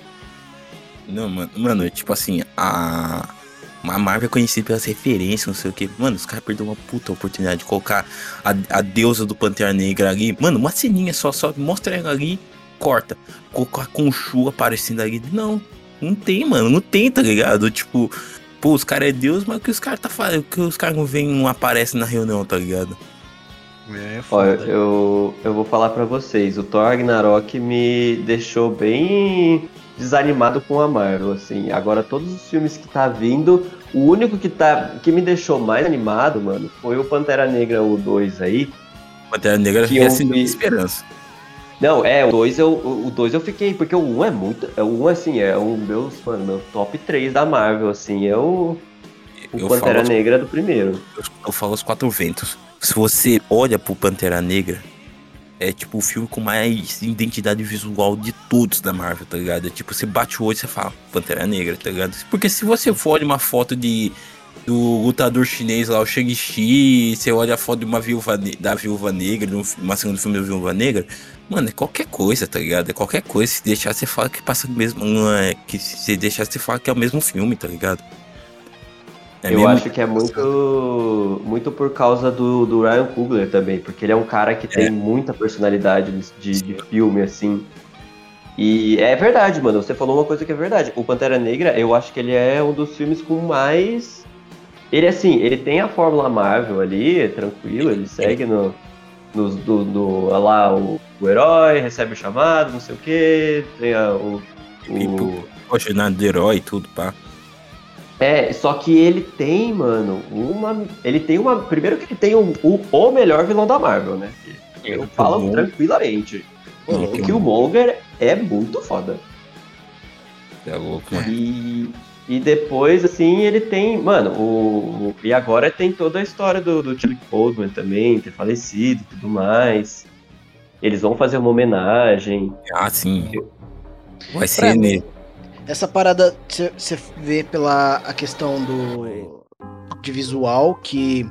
Não, mano, mano, tipo assim, a. A Marvel é conhecida pelas referências, não sei o que. Mano, os caras perderam uma puta oportunidade de colocar a, a deusa do Pantera Negra ali. Mano, uma ceninha só, só mostra ela ali, corta. Colocar com chu aparecendo ali. Não, não tem, mano, não tem, tá ligado? Tipo, pô, os caras é Deus, mas o que os caras tá fazendo? que os caras não vêm, não aparecem na reunião, tá ligado? É, Olha, eu, eu vou falar para vocês, o Thor Ragnarok me deixou bem desanimado com a Marvel, assim. Agora, todos os filmes que tá vindo, o único que, tá, que me deixou mais animado, mano, foi o Pantera Negra, o 2 aí. Pantera Negra que é assim vi... esperança. Não, é, o 2 eu, o dois eu fiquei, porque o 1 um é muito. O 1, um, assim, é um meus, mano, meu top 3 da Marvel, assim, é o. O eu Pantera Negra do primeiro. Eu, eu falo os quatro ventos. Se você olha pro Pantera Negra, é tipo o filme com mais identidade visual de todos da Marvel, tá ligado? É tipo, você bate o olho e você fala, Pantera Negra, tá ligado? Porque se você for olhar uma foto de do lutador chinês lá, o Shang-Chi, você olha a foto de uma viúva da Viúva Negra, uma segunda filme da Viúva Negra, mano, é qualquer coisa, tá ligado? É qualquer coisa. Se deixar, você fala que passa mesmo. É, que se deixar, você fala que é o mesmo filme, tá ligado? É eu acho que é muito, muito por causa do, do Ryan Coogler também, porque ele é um cara que tem é. muita personalidade de, de filme, assim. E é verdade, mano, você falou uma coisa que é verdade. O Pantera Negra, eu acho que ele é um dos filmes com mais. Ele, assim, ele tem a fórmula Marvel ali, é tranquilo, ele segue no. no, do, do, lá, o, o herói recebe o chamado, não sei o que, tem a, o, o a jornada do herói e tudo, pá. É, só que ele tem, mano, uma. Ele tem uma. Primeiro que ele tem um, o, o melhor vilão da Marvel, né? Eu falo tranquilamente. O Killmonger é muito foda. É louco, mano. E, e depois, assim, ele tem. Mano, o, o e agora tem toda a história do, do Charlie Coldman também, ter falecido e tudo mais. Eles vão fazer uma homenagem. Ah, sim. Vai ser nele. Essa parada você vê pela a questão do de visual que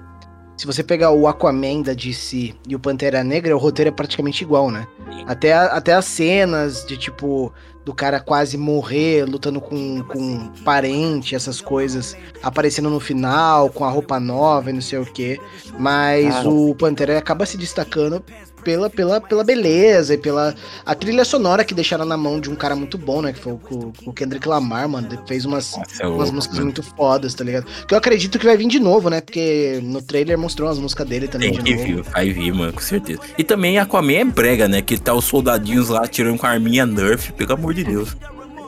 se você pegar o Aquaman da DC e o Pantera Negra, o roteiro é praticamente igual, né? Até, até as cenas de tipo do cara quase morrer lutando com, com parente, essas coisas aparecendo no final, com a roupa nova e não sei o que. Mas o Pantera acaba se destacando pela, pela, pela beleza e pela a trilha sonora que deixaram na mão de um cara muito bom, né? Que foi o, o Kendrick Lamar, mano. Ele fez umas, Nossa, é umas louco, músicas mano. muito fodas, tá ligado? Que eu acredito que vai vir de novo, né? Porque no trailer mostrou as músicas dele também. Tem que vir, vai vir, mano, com certeza. E também Aquaman é brega, né? Que tá os soldadinhos lá tirando com a arminha Nerf, pelo amor de Deus.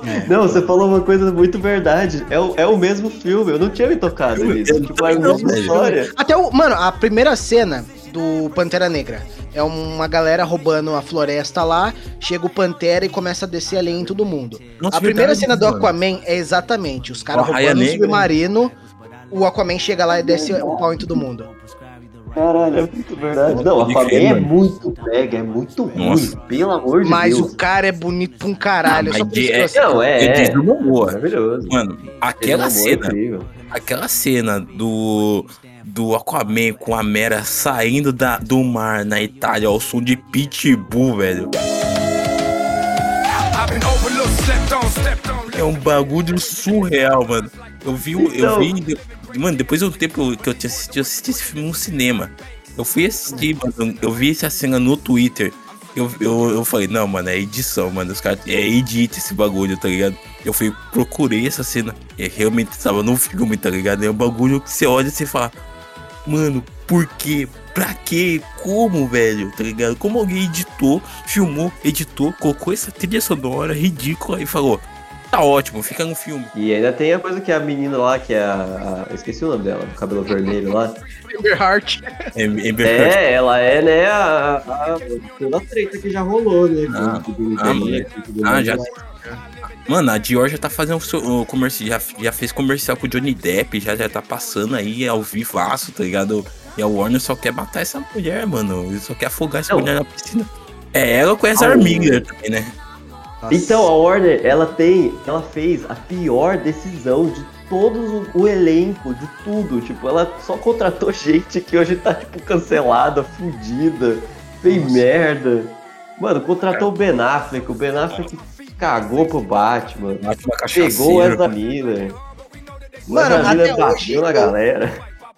É. Não, você falou uma coisa muito verdade. É o, é o mesmo filme, eu não tinha me tocado nisso. Tipo, é a mesma história. Até o. Mano, a primeira cena do Pantera Negra. É uma galera roubando a floresta lá, chega o Pantera e começa a descer além em todo mundo. Nossa, a primeira cena do Aquaman é exatamente os caras roubando o submarino, o Aquaman chega lá e desce o pau em todo mundo. Caralho, é muito verdade. Não, a família é muito pega, é muito ruim, pelo amor de Mas Deus. Mas o cara é bonito pra um caralho. Não, só é, não, é, é, é. Maravilhoso. Mano, aquela cena, aquela cena do do Aquaman com a Mera saindo da, do mar na Itália ao som de Pitbull, velho. É um bagulho surreal, mano. Eu vi, eu então- vi, mano, depois de um tempo que eu tinha assistido, eu assisti esse filme no cinema. Eu fui assistir, mano, eu vi essa cena no Twitter. Eu, eu, eu falei, não, mano, é edição, mano. Os caras. É edit esse bagulho, tá ligado? Eu fui, procurei essa cena. E realmente estava no filme, tá ligado? É um bagulho que você olha e você fala, Mano, por quê? Pra quê? Como, velho? Tá ligado? Como alguém editou, filmou, editou, colocou essa trilha sonora ridícula e falou: tá ótimo, fica no filme. E ainda tem a coisa que a menina lá, que é a. a esqueci o nome dela, do cabelo vermelho lá. Amber Heart. Amber é, ela é, né, a, a, toda a treta que já rolou, né? Ah, ah, ah já. Mano, a Dior já tá fazendo o comercial, já, já fez comercial com o Johnny Depp, já, já tá passando aí ao vivaço, tá ligado? E a Warner só quer matar essa mulher, mano. Ele só quer afogar essa Não. mulher na piscina. É ela com essa armiga também, né? Nossa. Então, a Warner, ela tem, ela fez a pior decisão de todo o elenco, de tudo. Tipo, ela só contratou gente que hoje tá, tipo, cancelada, fudida, fez merda. Mano, contratou o Ben Affleck, o Ben Affleck cagou pro Batman. Batman pegou o Ezra Miller. Mano, Ezra Miller bateu na galera.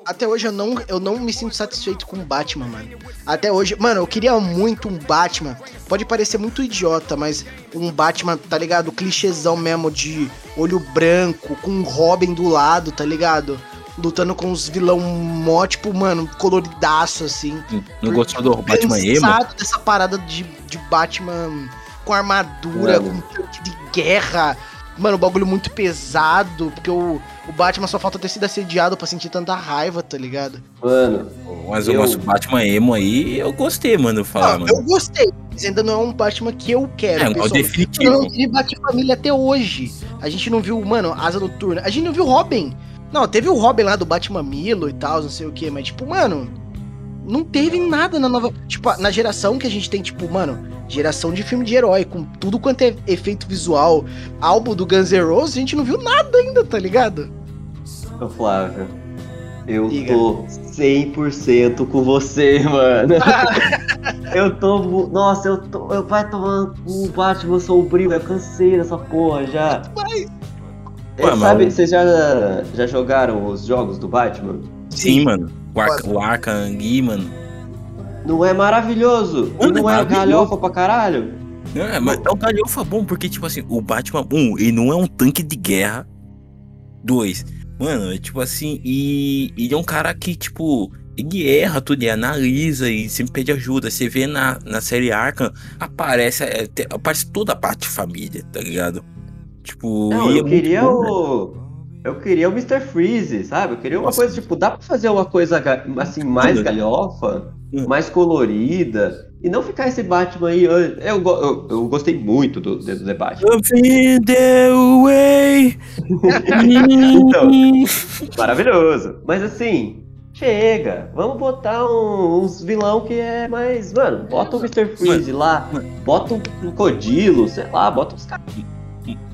Até hoje eu não, eu não me sinto satisfeito com o Batman, mano. Até hoje, mano, eu queria muito um Batman. Pode parecer muito idiota, mas um Batman, tá ligado? Clichêzão mesmo de olho branco, com um Robin do lado, tá ligado? Lutando com os vilão mó, tipo, mano, coloridaço, assim. Não gostou do Batman emo? dessa parada de, de Batman com armadura, Mano. com tanque de guerra. Mano, o bagulho muito pesado, porque o, o Batman só falta ter sido assediado pra sentir tanta raiva, tá ligado? Mano. Mas eu... o nosso Batman emo aí, eu gostei, mano, falar, mano. Eu gostei, mas ainda não é um Batman que eu quero. É, é o definitivo. Eu não vi Batman até hoje. A gente não viu, mano, Asa Noturna. A gente não viu Robin. Não, teve o Robin lá do Batman Milo e tal, não sei o que, mas tipo, mano, não teve nada na nova. Tipo, na geração que a gente tem, tipo, mano, geração de filme de herói, com tudo quanto é efeito visual, álbum do Guns N' Roses, a gente não viu nada ainda, tá ligado? Ô Flávio, eu Diga. tô 100% com você, mano. eu tô. Nossa, eu tô. Eu vai tomando um Batman sombrio, eu cansei dessa porra já. Mas... É, sabe, vocês já, já jogaram os jogos do Batman? Sim, Sim mano. O, Ar o Arkham mano. Não é maravilhoso? Mano, não é, é galhofa pra caralho? É, mas é um galhofa bom, porque, tipo assim, o Batman, um, ele não é um tanque de guerra. Dois, mano, é tipo assim, e ele é um cara que, tipo, ele erra tudo, ele analisa e sempre pede ajuda. Você vê na, na série Arkham, aparece, é, aparece toda a parte família, tá ligado? Tipo, Não, eu queria bom, o. Né? Eu queria o Mr. Freeze, sabe? Eu queria uma Nossa. coisa, tipo, dá pra fazer uma coisa assim, mais galhofa, hum. mais colorida, e não ficar esse Batman aí. Eu, eu, eu, gostei muito do, do debate. então, maravilhoso. Mas assim, chega. Vamos botar um, uns vilão que é mais. Mano, bota o Mr. Freeze lá, bota um Codilo, sei lá, bota uns caras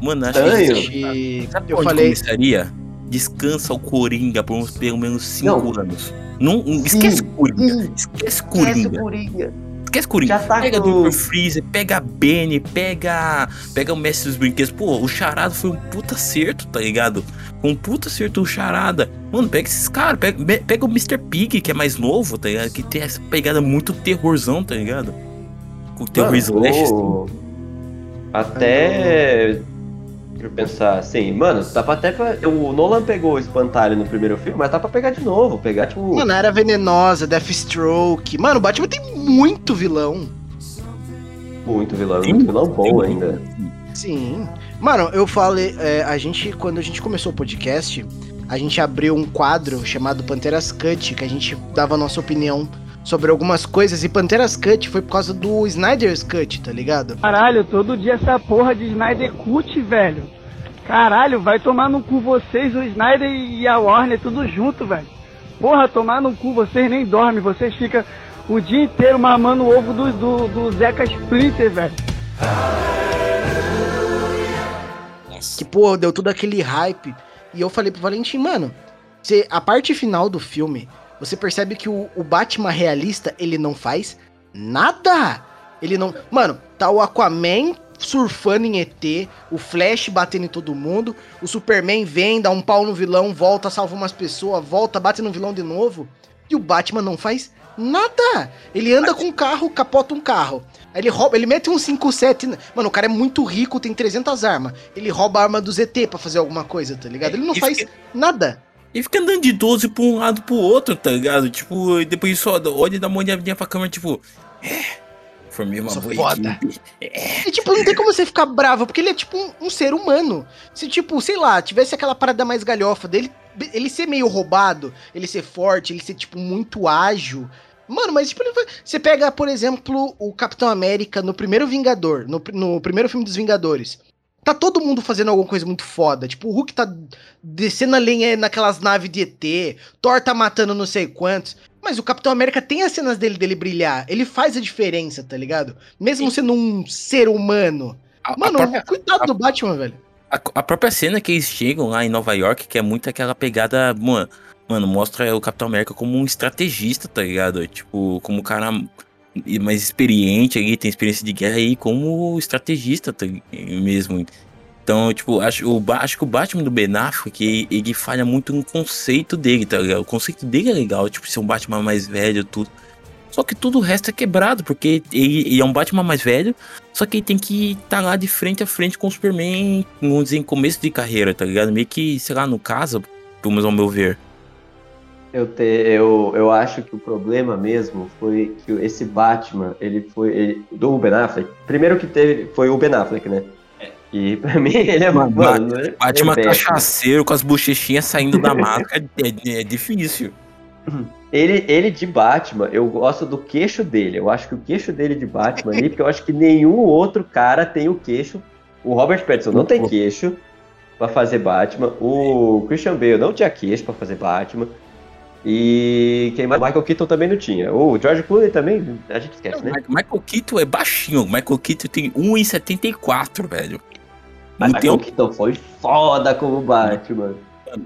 Mano, acho que. Sabe eu falei. Começaria? Descansa o Coringa por uns pelo menos 5 anos. Não, esquece Coringa. Esquece Coringa. Esquece Coringa. Esquece Coringa. Tá pega com... Dr. Freezer, pega a Benny, pega. Pega o Mestre dos Brinquedos. Pô, o Charada foi um puta acerto, tá ligado? Um puta acerto o Charada. Mano, pega esses caras. Pega, pega o Mr. Pig, que é mais novo, tá ligado? Que tem essa pegada muito terrorzão, tá ligado? Com terror slash. Assim. Até. Deixa eu pensar assim, mano, dá pra até. Pra... O Nolan pegou o espantalho no primeiro filme, mas dá pra pegar de novo. Pegar, tipo. Mano, era venenosa, Deathstroke. Mano, o Batman tem muito vilão. Muito vilão, muito vilão bom ainda. Sim. Mano, eu falei. É, a gente, quando a gente começou o podcast, a gente abriu um quadro chamado Panteras Cut, que a gente dava a nossa opinião sobre algumas coisas. E Panteras Cut foi por causa do Snyder's Cut, tá ligado? Caralho, todo dia essa porra de Snyder Cut, velho. Caralho, vai tomar no cu vocês, o Snyder e a Warner, tudo junto, velho. Porra, tomar no cu, vocês nem dormem, vocês ficam o dia inteiro mamando o ovo do, do, do Zeca Splinter, velho. Que, pô, deu todo aquele hype. E eu falei pro Valentim, mano, se a parte final do filme você percebe que o, o Batman realista, ele não faz nada. Ele não. Mano, tá o Aquaman surfando em ET, o Flash batendo em todo mundo, o Superman vem, dá um pau no vilão, volta, salva umas pessoas, volta, bate no vilão de novo. E o Batman não faz nada. Ele anda com um carro, capota um carro. Aí ele rouba, ele mete um 5-7. Mano, o cara é muito rico, tem 300 armas. Ele rouba a arma do ZT para fazer alguma coisa, tá ligado? Ele não faz nada. E fica andando de 12 pra um lado pro outro, tá ligado? Tipo, depois só olha e dá uma olhadinha pra câmera, tipo. É. Formei uma boa foda. É. E, tipo, não tem como você ficar bravo, porque ele é tipo um, um, ser humano. Se, tipo, sei lá, tivesse aquela parada mais galhofa dele, ele ser meio roubado, ele ser forte, ele ser, tipo, muito ágil. Mano, mas tipo, você pega, por exemplo, o Capitão América no primeiro Vingador, no, no primeiro filme dos Vingadores. Tá todo mundo fazendo alguma coisa muito foda. Tipo, o Hulk tá descendo a linha naquelas naves de ET, Thor tá matando não sei quantos. Mas o Capitão América tem as cenas dele dele brilhar. Ele faz a diferença, tá ligado? Mesmo sendo um ser humano. A, Mano, a própria, cuidado a, do Batman, velho. A, própria cena que eles chegam lá em Nova York, que é muito aquela pegada. Mano, mano, mostra o Capitão América como um estrategista, tá ligado? Tipo, como um cara mais experiente aí, tem experiência de guerra aí como estrategista mesmo. Então, tipo, acho, o, acho que o Batman do Ben Affleck, ele falha muito no conceito dele, tá ligado? O conceito dele é legal, tipo, ser um Batman mais velho, tudo. Só que tudo o resto é quebrado, porque ele, ele é um Batman mais velho, só que ele tem que estar tá lá de frente a frente com o Superman, vamos dizer, em começo de carreira, tá ligado? Meio que, sei lá, no caso, pelo menos ao meu ver. Eu, te, eu, eu acho que o problema mesmo foi que esse Batman, ele foi. Ele, do Ben Affleck. Primeiro que teve foi o Ben Affleck, né? É. E pra mim ele é mano, mano é Batman é cachaceiro com as bochechinhas saindo da máscara é, é, difícil. Ele, ele de Batman, eu gosto do queixo dele. Eu acho que o queixo dele de Batman ali, porque eu acho que nenhum outro cara tem o queixo. O Robert Pattinson não tem queixo para fazer Batman. O Christian Bale não tinha queixo para fazer Batman. E quem mais? Michael Keaton também não tinha. O George Clooney também, a gente esquece, né? Michael Keaton é baixinho. Michael Keaton tem 1,74, velho. Mas Michael tem... Keaton foi foda como Batman.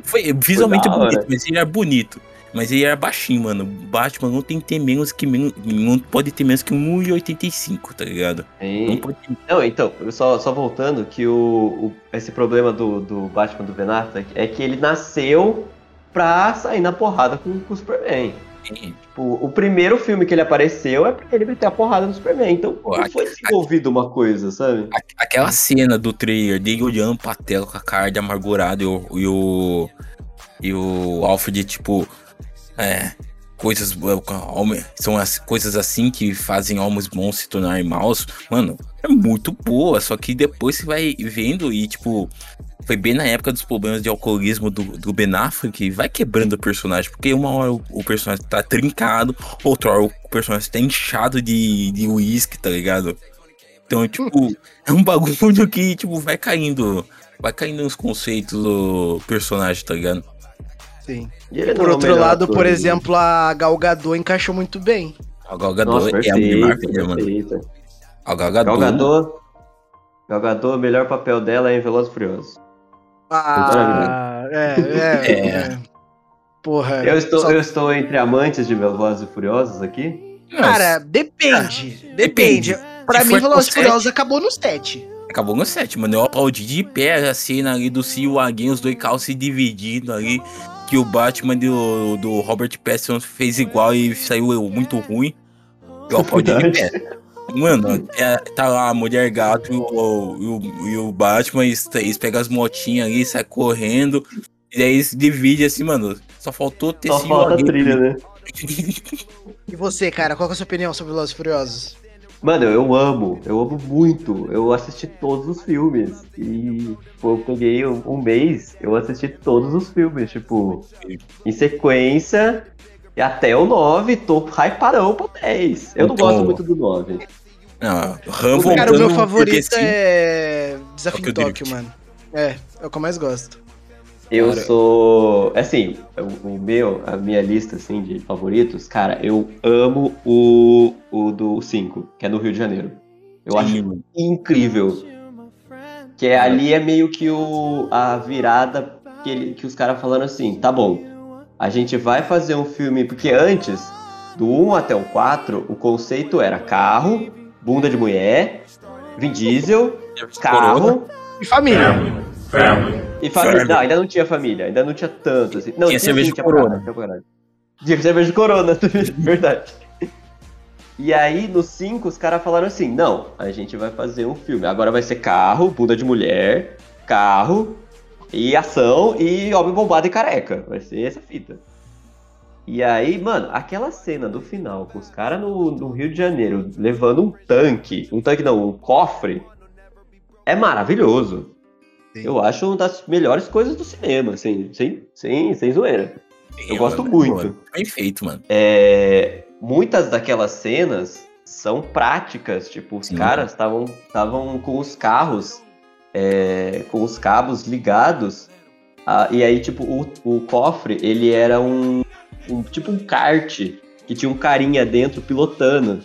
Foi visualmente foi bonito, mas ele era bonito. Mas ele era baixinho, mano. Batman não tem que ter menos que. Não pode ter menos que 1,85, tá ligado? Não pode ter... Não, então, só, só voltando, que o, o, esse problema do, do Batman do Ben Affleck é que ele nasceu pra sair na porrada com, com o Superman. Tipo, o primeiro filme que ele apareceu é pra ele meter a porrada no Superman. Então Pô, não foi desenvolvido uma coisa, sabe? Aquela cena do trailer dele olhando pra tela com a cara de amargurado e o, e o, e o Alfred, tipo, é, coisas. É, são as coisas assim que fazem homens bons se tornarem maus. Mano, é muito boa. Só que depois você vai vendo e, tipo, foi bem na época dos problemas de alcoolismo do, do Ben Affleck, vai quebrando o personagem, porque uma hora o, o personagem tá trincado, outra hora o personagem tá inchado de uísque, tá ligado? Então, tipo, é um bagulho que, tipo, vai caindo, vai caindo nos conceitos do personagem, tá ligado? Sim. E por outro lado, por exemplo, a Gal Gadot encaixou muito bem. A Gal Gadot Nossa, é a Mulher Maravilha, mano. A Gal Gadot... Gal Gadot... Gal Gadot, o melhor papel dela é em Velozes Furiosos. Ah, é, é, é, é. Porra. Eu estou, só... eu estou entre amantes de Velozes e Furiosos aqui? Cara, depende. Ah, depende. Pra mim, Velozes e Furiosos acabou no 7. Acabou no 7, mano. Eu aplaudi de pé a cena ali do Cio Aguinho, os dois carros se dividindo ali. Que o Batman do, do Robert Pattinson fez igual e saiu muito ruim. Eu aplaudi de pé. Mano, é, tá lá a mulher gato e o, e o, e o Batman, eles, eles pegam as motinhas ali, sai correndo. E aí se divide assim, mano. Só faltou ter Só falta a trilha, né? e você, cara, qual é a sua opinião sobre Velozes Furiosos? Mano, eu amo, eu amo muito. Eu assisti todos os filmes. E pô, eu peguei um, um mês, eu assisti todos os filmes, tipo, em sequência. E até o 9, tô hyparão pro 10. Eu não gosto muito do 9. Não, Rambo Cara, o meu favorito é Desafio em Tóquio, mano. É, é o que eu mais gosto. Eu cara. sou. Assim, o, meu, a minha lista assim, de favoritos, cara, eu amo o, o do 5, que é no Rio de Janeiro. Eu Sim. acho incrível. Que é, ali é meio que o, a virada que, ele, que os caras falando assim, tá bom, a gente vai fazer um filme, porque antes, do 1 até o 4, o conceito era carro, bunda de mulher, Vin Diesel, carro e família. Family. E família. Não, ainda não tinha família, ainda não tinha tanto assim. Não, tinha, tinha cerveja de corona. Tinha cerveja de corona, verdade. E aí, no 5, os caras falaram assim: não, a gente vai fazer um filme. Agora vai ser carro, bunda de mulher, carro, e ação e homem bombado e careca. Vai ser essa fita. E aí, mano, aquela cena do final, com os caras no, no, Rio de Janeiro levando um tanque, um tanque não, um cofre, é maravilhoso. Sim. Eu acho uma das melhores coisas do cinema, assim, sem, sem, sem zoeira. Sim, Eu gosto mano, muito. Bem feito, mano. É, muitas daquelas cenas são práticas, tipo, os Sim, caras estavam com os carros é, com os cabos ligados. Ah, e aí, tipo, o, o cofre, ele era um, um, tipo um kart que tinha um carinha dentro pilotando.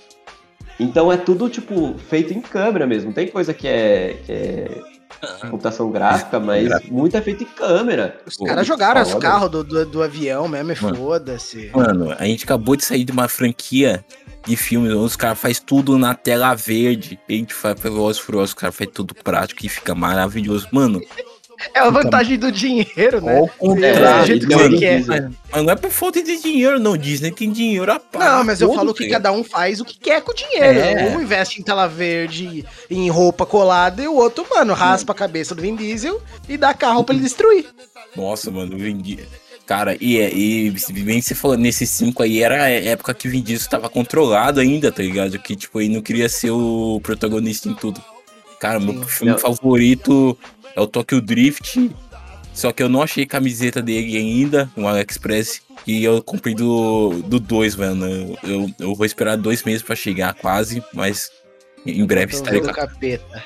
Então é tudo, tipo, feito em câmera mesmo. Tem coisa que é, que é computação gráfica, mas muito é feito em câmera. Os caras jogaram os carros do, do, do, avião mesmo, foda-se. Mano, a gente acabou de sair de uma franquia de filmes, os caras fazem tudo na tela verde. A gente faz Velozes Furiosos, os caras fazem tudo prático e fica maravilhoso. Mano, é a vantagem do dinheiro, né? Ao contrário, é, não, que Mas não é por falta de dinheiro, não. Disney tem dinheiro a par. Não, mas eu falo que cada um faz o que quer com o dinheiro. É. Um investe em tela verde, em roupa colada, e o outro, mano, raspa a cabeça do Vin Diesel e dá carro pra ele destruir. Nossa, mano, o Vin Diesel. Cara, e, é, e bem você falou, nesses cinco aí era a época que o Vin Diesel tava controlado ainda, tá ligado? Que, tipo, ele não queria ser o protagonista em tudo. Cara, meu filme não. favorito é o Tokyo Drift. Só que eu não achei camiseta dele ainda no AliExpress. E eu comprei do 2, dois, mano. Eu, eu vou esperar dois meses pra chegar, quase, mas em breve estarei com a capeta.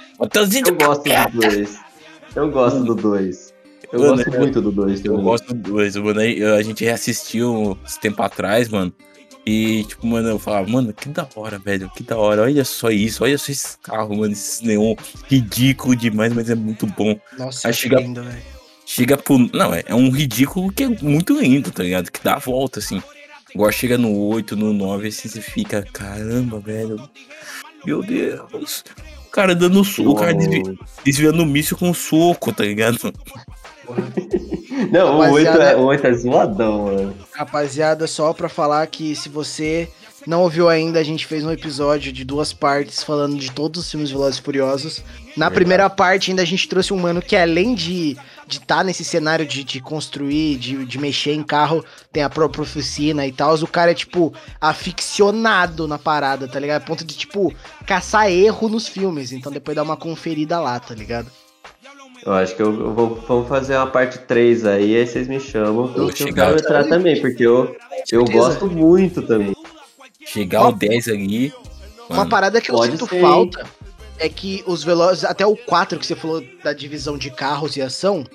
Eu gosto do 2. Eu gosto do 2. Eu mano, gosto muito do 2 Eu gosto do 2, mano. A gente reassistiu uns tempo atrás, mano. E, tipo, mano, eu falava, mano, que da hora, velho, que da hora. Olha só isso, olha só esse carro, mano, esse neon ridículo demais, mas é muito bom. Nossa, Aí chega, lindo, velho. Chega pro. Não, é, é um ridículo que é muito lindo, tá ligado? Que dá a volta, assim. Agora chega no 8, no 9, assim, você fica, caramba, velho. Meu Deus. O cara dando soco, o cara desvi, desviando o míssil com soco, tá ligado? Não, o 8, é, o 8 é zoadão, mano. Rapaziada, só pra falar que se você não ouviu ainda, a gente fez um episódio de duas partes falando de todos os filmes Velozes e Furiosos. Na Verdade. primeira parte, ainda a gente trouxe um mano que além de, estar tá nesse cenário de, de construir, de, de mexer em carro, tem a própria oficina e tal, o cara é, tipo, aficionado na parada, tá ligado? A ponto de, tipo, caçar erro nos filmes. Então depois dá uma conferida lá, tá ligado? Eu acho que eu, eu vou vamos fazer uma parte 3 aí, aí vocês me chamam. Eu, eu quero entrar também, porque eu, eu gosto muito também. Chegar ao 10 ali. Uma parada que eu sinto ser. falta é que os Velozes, até o 4 que você falou da divisão de carros e ação,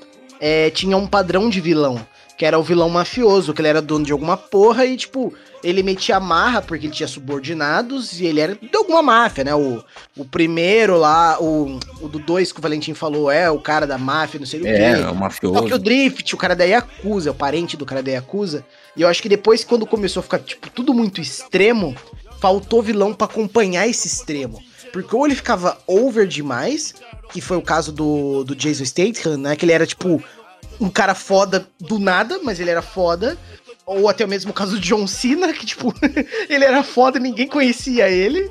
é, tinha um padrão de vilão, que era o vilão mafioso, que ele era dono de alguma porra e, tipo, ele metia marra porque ele tinha subordinados e ele era de alguma máfia, né? O, o primeiro lá, o, o do 2 que o Valentim falou, é o cara da máfia, não sei o é, quê. É, o mafioso. Só que o Drift, o cara da Yakuza, o parente do cara da Yakuza, e eu acho que depois, quando começou a ficar, tipo, tudo muito extremo, faltou vilão para acompanhar esse extremo. Porque ou ele ficava over demais, que foi o caso do, do Jason Statham, né? Que ele era tipo um cara foda do nada, mas ele era foda. Ou até mesmo o caso do John Cena, que tipo, ele era foda e ninguém conhecia ele.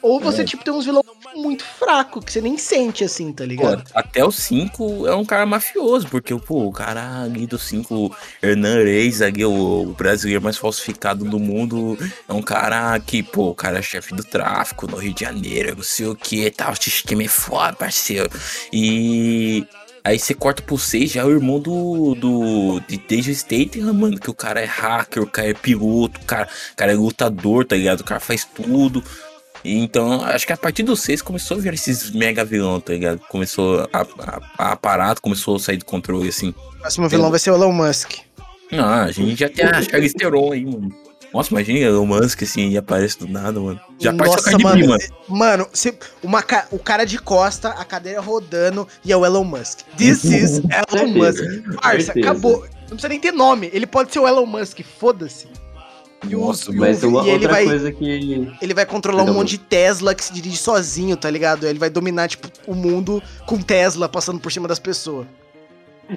Ou você, é. tipo, tem uns vilões muito fracos, que você nem sente assim, tá ligado? Pô, até o 5 é um cara mafioso, porque, pô, o cara ali do 5, Hernan Reis, ali, o, o brasileiro mais falsificado do mundo, é um cara que, pô, o cara é chefe do tráfico no Rio de Janeiro, não sei o que, tal, o sistema é foda, parceiro. E Aí você corta pro 6, já é o irmão do, do de Deja Statham, mano, que o cara é hacker, o cara é piloto, o cara, o cara é lutador, tá ligado? O cara faz tudo. Então, acho que a partir do 6 começou a vir esses mega vilão, tá ligado? Começou a, a, a aparato, começou a sair do controle, assim. O próximo vilão vai ser o Elon Musk. Não, a gente já tem a Charlize Theron aí, mano. Nossa, imagina Elon Musk assim, e aparece do nada, mano. Já Nossa, mano, mim, mano. Mano, se, uma, o cara de costa, a cadeira rodando e é o Elon Musk. This is Elon Musk. Parça, acabou. Não precisa nem ter nome. Ele pode ser o Elon Musk, foda-se. Nossa, mas uma outra vai, coisa que. Ele vai controlar um monte de Tesla que se dirige sozinho, tá ligado? Ele vai dominar, tipo, o mundo com Tesla passando por cima das pessoas.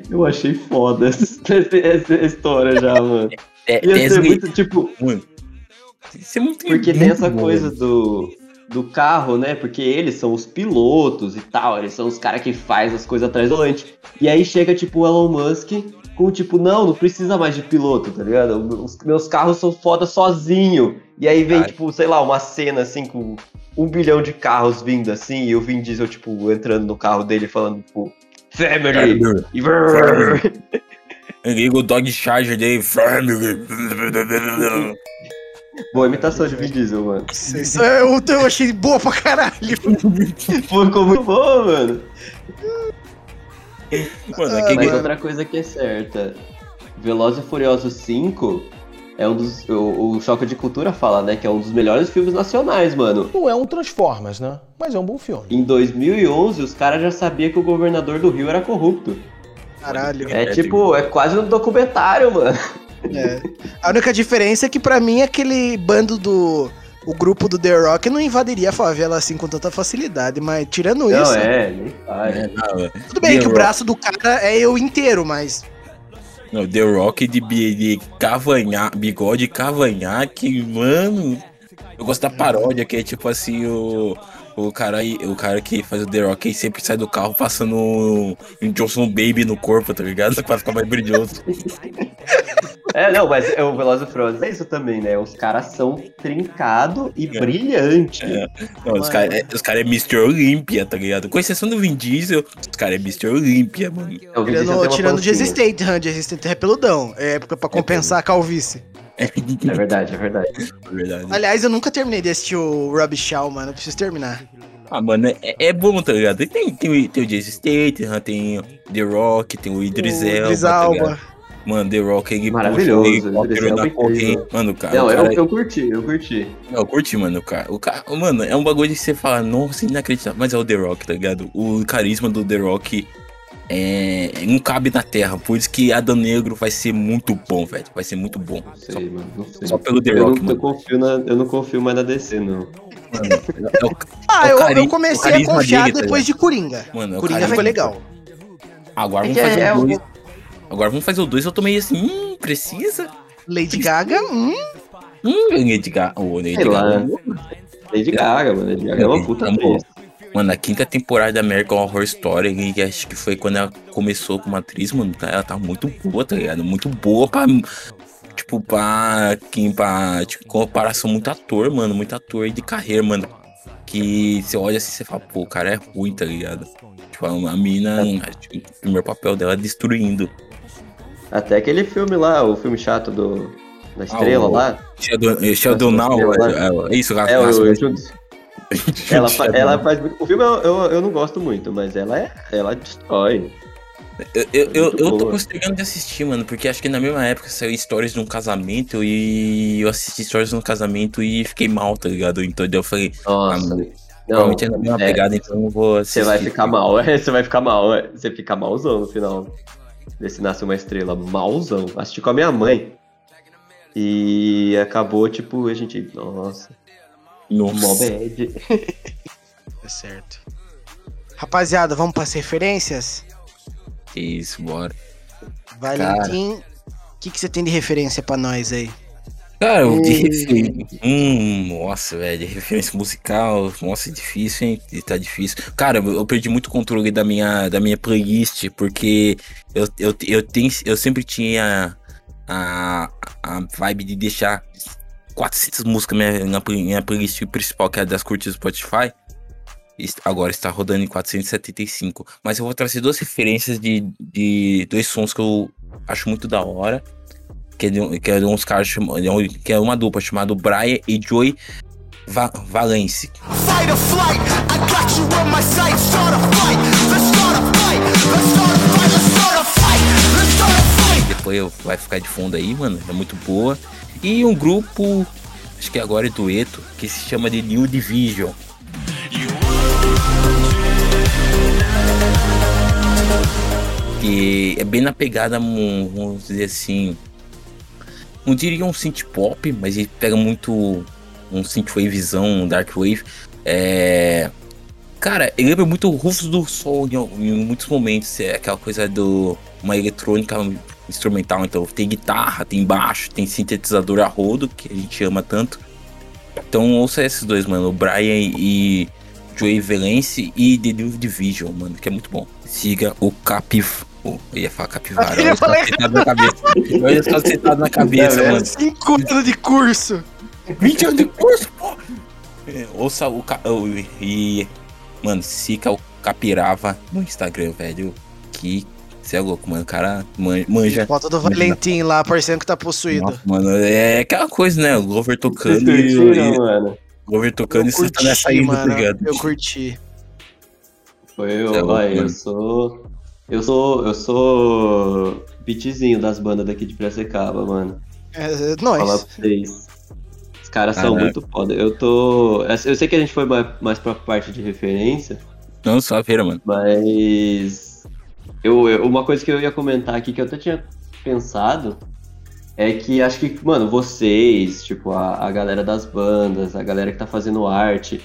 Eu achei foda essa, essa história já, mano. É, Ia ser muito, tipo. Muito. Isso é muito Porque tem essa coisa do, do carro, né? Porque eles são os pilotos e tal, eles são os caras que faz as coisas atrás do volante. E aí chega, tipo, o Elon Musk com tipo, não, não precisa mais de piloto, tá ligado? Os meus carros são foda sozinho. E aí vem, Ai. tipo, sei lá, uma cena assim com um bilhão de carros vindo assim, e o Vin Diesel, tipo, entrando no carro dele falando, tipo, Family! Family. Liga o Dog Charger dele, Family! Boa imitação de Vin Diesel, mano. Isso eu, eu achei boa pra caralho. Ficou muito bom, mano. Mano, ah, mas outra coisa que é certa. Velozes e Furiosos 5 é um dos. O, o Choque de Cultura fala, né? Que é um dos melhores filmes nacionais, mano. Não é um Transformers, né? Mas é um bom filme. Em 2011, os caras já sabiam que o governador do Rio era corrupto. Caralho. É, é tipo, é quase um documentário, mano. É. A única diferença é que para mim aquele bando do o grupo do The Rock não invadiria a favela assim com tanta facilidade, mas tirando não, isso. É, nem é, não, é. Tudo bem The que Rock. o braço do cara é eu inteiro, mas. Não, The Rock de, de cavanhar, bigode cavanhaque, mano. Eu gosto da paródia, que é tipo assim, o. O cara, o cara que faz o The Rock sempre sai do carro passando um, um Johnson Baby no corpo, tá ligado? Pra ficar mais brilhoso. É, não, mas é o Velozes Furiosos é isso também, né? Os caras são trincados e é. brilhantes. É. Não, os caras é, cara é Mr. Olympia, tá ligado? Com exceção do Vin Diesel, os caras é Mr. Olympia, mano. É, o tirando tirando de Existente, de Existente é peludão. É pra compensar a calvície. É verdade, é verdade. é verdade. Aliás, eu nunca terminei de assistir o Rob Shaw, mano. Eu preciso terminar. Ah, mano, é, é bom, tá ligado? Tem, tem, tem o Jason Statham, tem The Rock, tem o Idris o Elba, Idris Elba. Tá Mano, The Rock ele Maravilhoso. Corrente. Mano, cara. Não, cara, eu, eu curti, eu curti. Não, eu curti, mano, o cara. O cara, mano, é um bagulho de você falar, nossa, inacreditável. Mas é o The Rock, tá ligado? O carisma do The Rock é, não cabe na terra. Por isso que Adão Negro vai ser muito bom, velho. Vai ser muito bom. Não sei, só, mano. Não sei. Só pelo The Rock, eu não, confio na, eu não confio mais na DC, não. Mano, é o, ah, é o eu, eu, comecei a confiar dele, tá depois tá de Coringa. Mano, é Coringa foi legal. Agora vamos é fazer é, dois. Agora vamos fazer o dois. Eu tomei assim, hum, precisa? Lady Gaga, hum. Hum, Lady Gaga. Oh, Lady Gaga. Lady Gaga, mano. Lady Gaga é uma puta atriz. Mano, a quinta temporada da American Horror Story, que acho que foi quando ela começou como atriz, mano, ela tá muito boa, tá ligado? Muito boa pra. Tipo, pra. Quem, pra. Tipo, comparação muito ator, mano. Muito ator de carreira, mano. Que você olha assim e você fala, pô, o cara é ruim, tá ligado? Tipo, a mina, tipo, o primeiro papel dela é destruindo. Até aquele filme lá, o filme chato do. Da estrela ah, lá. Sheldon, Sheldon Now, é, é, isso, é, o, ela, ela faz muito. O filme eu, eu, eu, não gosto muito, mas ela é. Ela destrói. Eu, eu, eu, eu tô gostando de assistir, mano, porque acho que na mesma época saiu Stories de um casamento e eu assisti Stories de um casamento e fiquei mal, tá ligado? Então eu falei, Nossa. Ah, é na mesma é, pegada, então eu vou assistir. Você vai ficar mal, é, você vai ficar mal, é, você fica malzão no final. Desse Nasce uma Estrela, malzão. Assisti com a minha mãe. E acabou, tipo, a gente, nossa, nossa. bad. É certo. Rapaziada, vamos para as referências? Isso, bora. Valentim, o que, que você tem de referência para nós aí? Cara, o de referência. Hum, nossa, velho, referência musical. Nossa, é difícil, hein? Tá difícil. Cara, eu perdi muito controle da minha, da minha playlist, porque eu, eu, eu, tenho, eu sempre tinha a, a vibe de deixar 400 músicas minha, na minha playlist principal, que é das curtidas do Spotify. Agora está rodando em 475. Mas eu vou trazer duas referências de, de dois sons que eu acho muito da hora. Que é de, que é de uns caras que é uma dupla chamada Brian e Joey Va Valence. Depois vai ficar de fundo aí, mano. É muito boa. E um grupo, acho que agora é dueto, que se chama de New Division. Que é bem na pegada, vamos dizer assim, não diria um synth pop, mas ele pega muito um synthwavezão, um dark wave. É... Cara, ele lembra muito o Rufus do Sol em, muitos momentos. É aquela coisa do uma eletrônica instrumental, então tem guitarra, tem baixo, tem sintetizador a rodo, que a gente ama tanto. Então ouça esses dois, mano, o Brian e Joey Valence e The New Division, mano, que é muito bom. Siga o Capif... Oh, eu ia falar capivara, eu ia falar sentado na cabeça. Eu ia estar sentado na cabeça, é, mano. 5 anos de curso. 20 anos de curso, pô. É, ouça o... E... Mano, siga o Capirava no Instagram, velho. Que você é louco, mano. O cara manja. Foto do Valentim lá, parecendo que tá possuído. Nossa, mano, é aquela coisa, né? O Glover tocando e. Curtiram, mano. Glover tocando eu e você tá nessa aí, tá ligado? Eu curti. Foi eu, é louco, vai, eu sou. Eu sou. Eu sou. Beatzinho das bandas daqui de Piracicaba, mano. É, é. Falar pra vocês. Os caras são muito foda. Eu tô. Eu sei que a gente foi mais pra parte de referência. Não, só a feira, mano. Mas eu, uma coisa que eu ia comentar aqui que eu até tinha pensado é que acho que, mano, vocês, tipo, a, a galera das bandas, a galera que tá fazendo arte,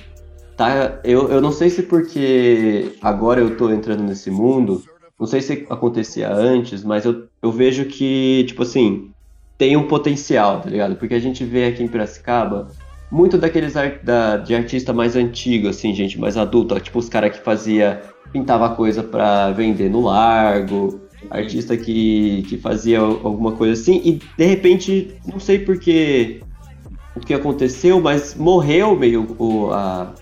tá. Eu, eu não sei se porque agora eu tô entrando nesse mundo, não sei se acontecia antes, mas eu, eu vejo que, tipo assim, tem um potencial, tá ligado? Porque a gente vê aqui em Piracicaba muito daqueles art, da, de artista mais antigo, assim, gente mais adulta, tipo os caras que fazia pintava coisa para vender no largo, artista que, que fazia alguma coisa assim, e de repente, não sei porque o que aconteceu, mas morreu meio o, a,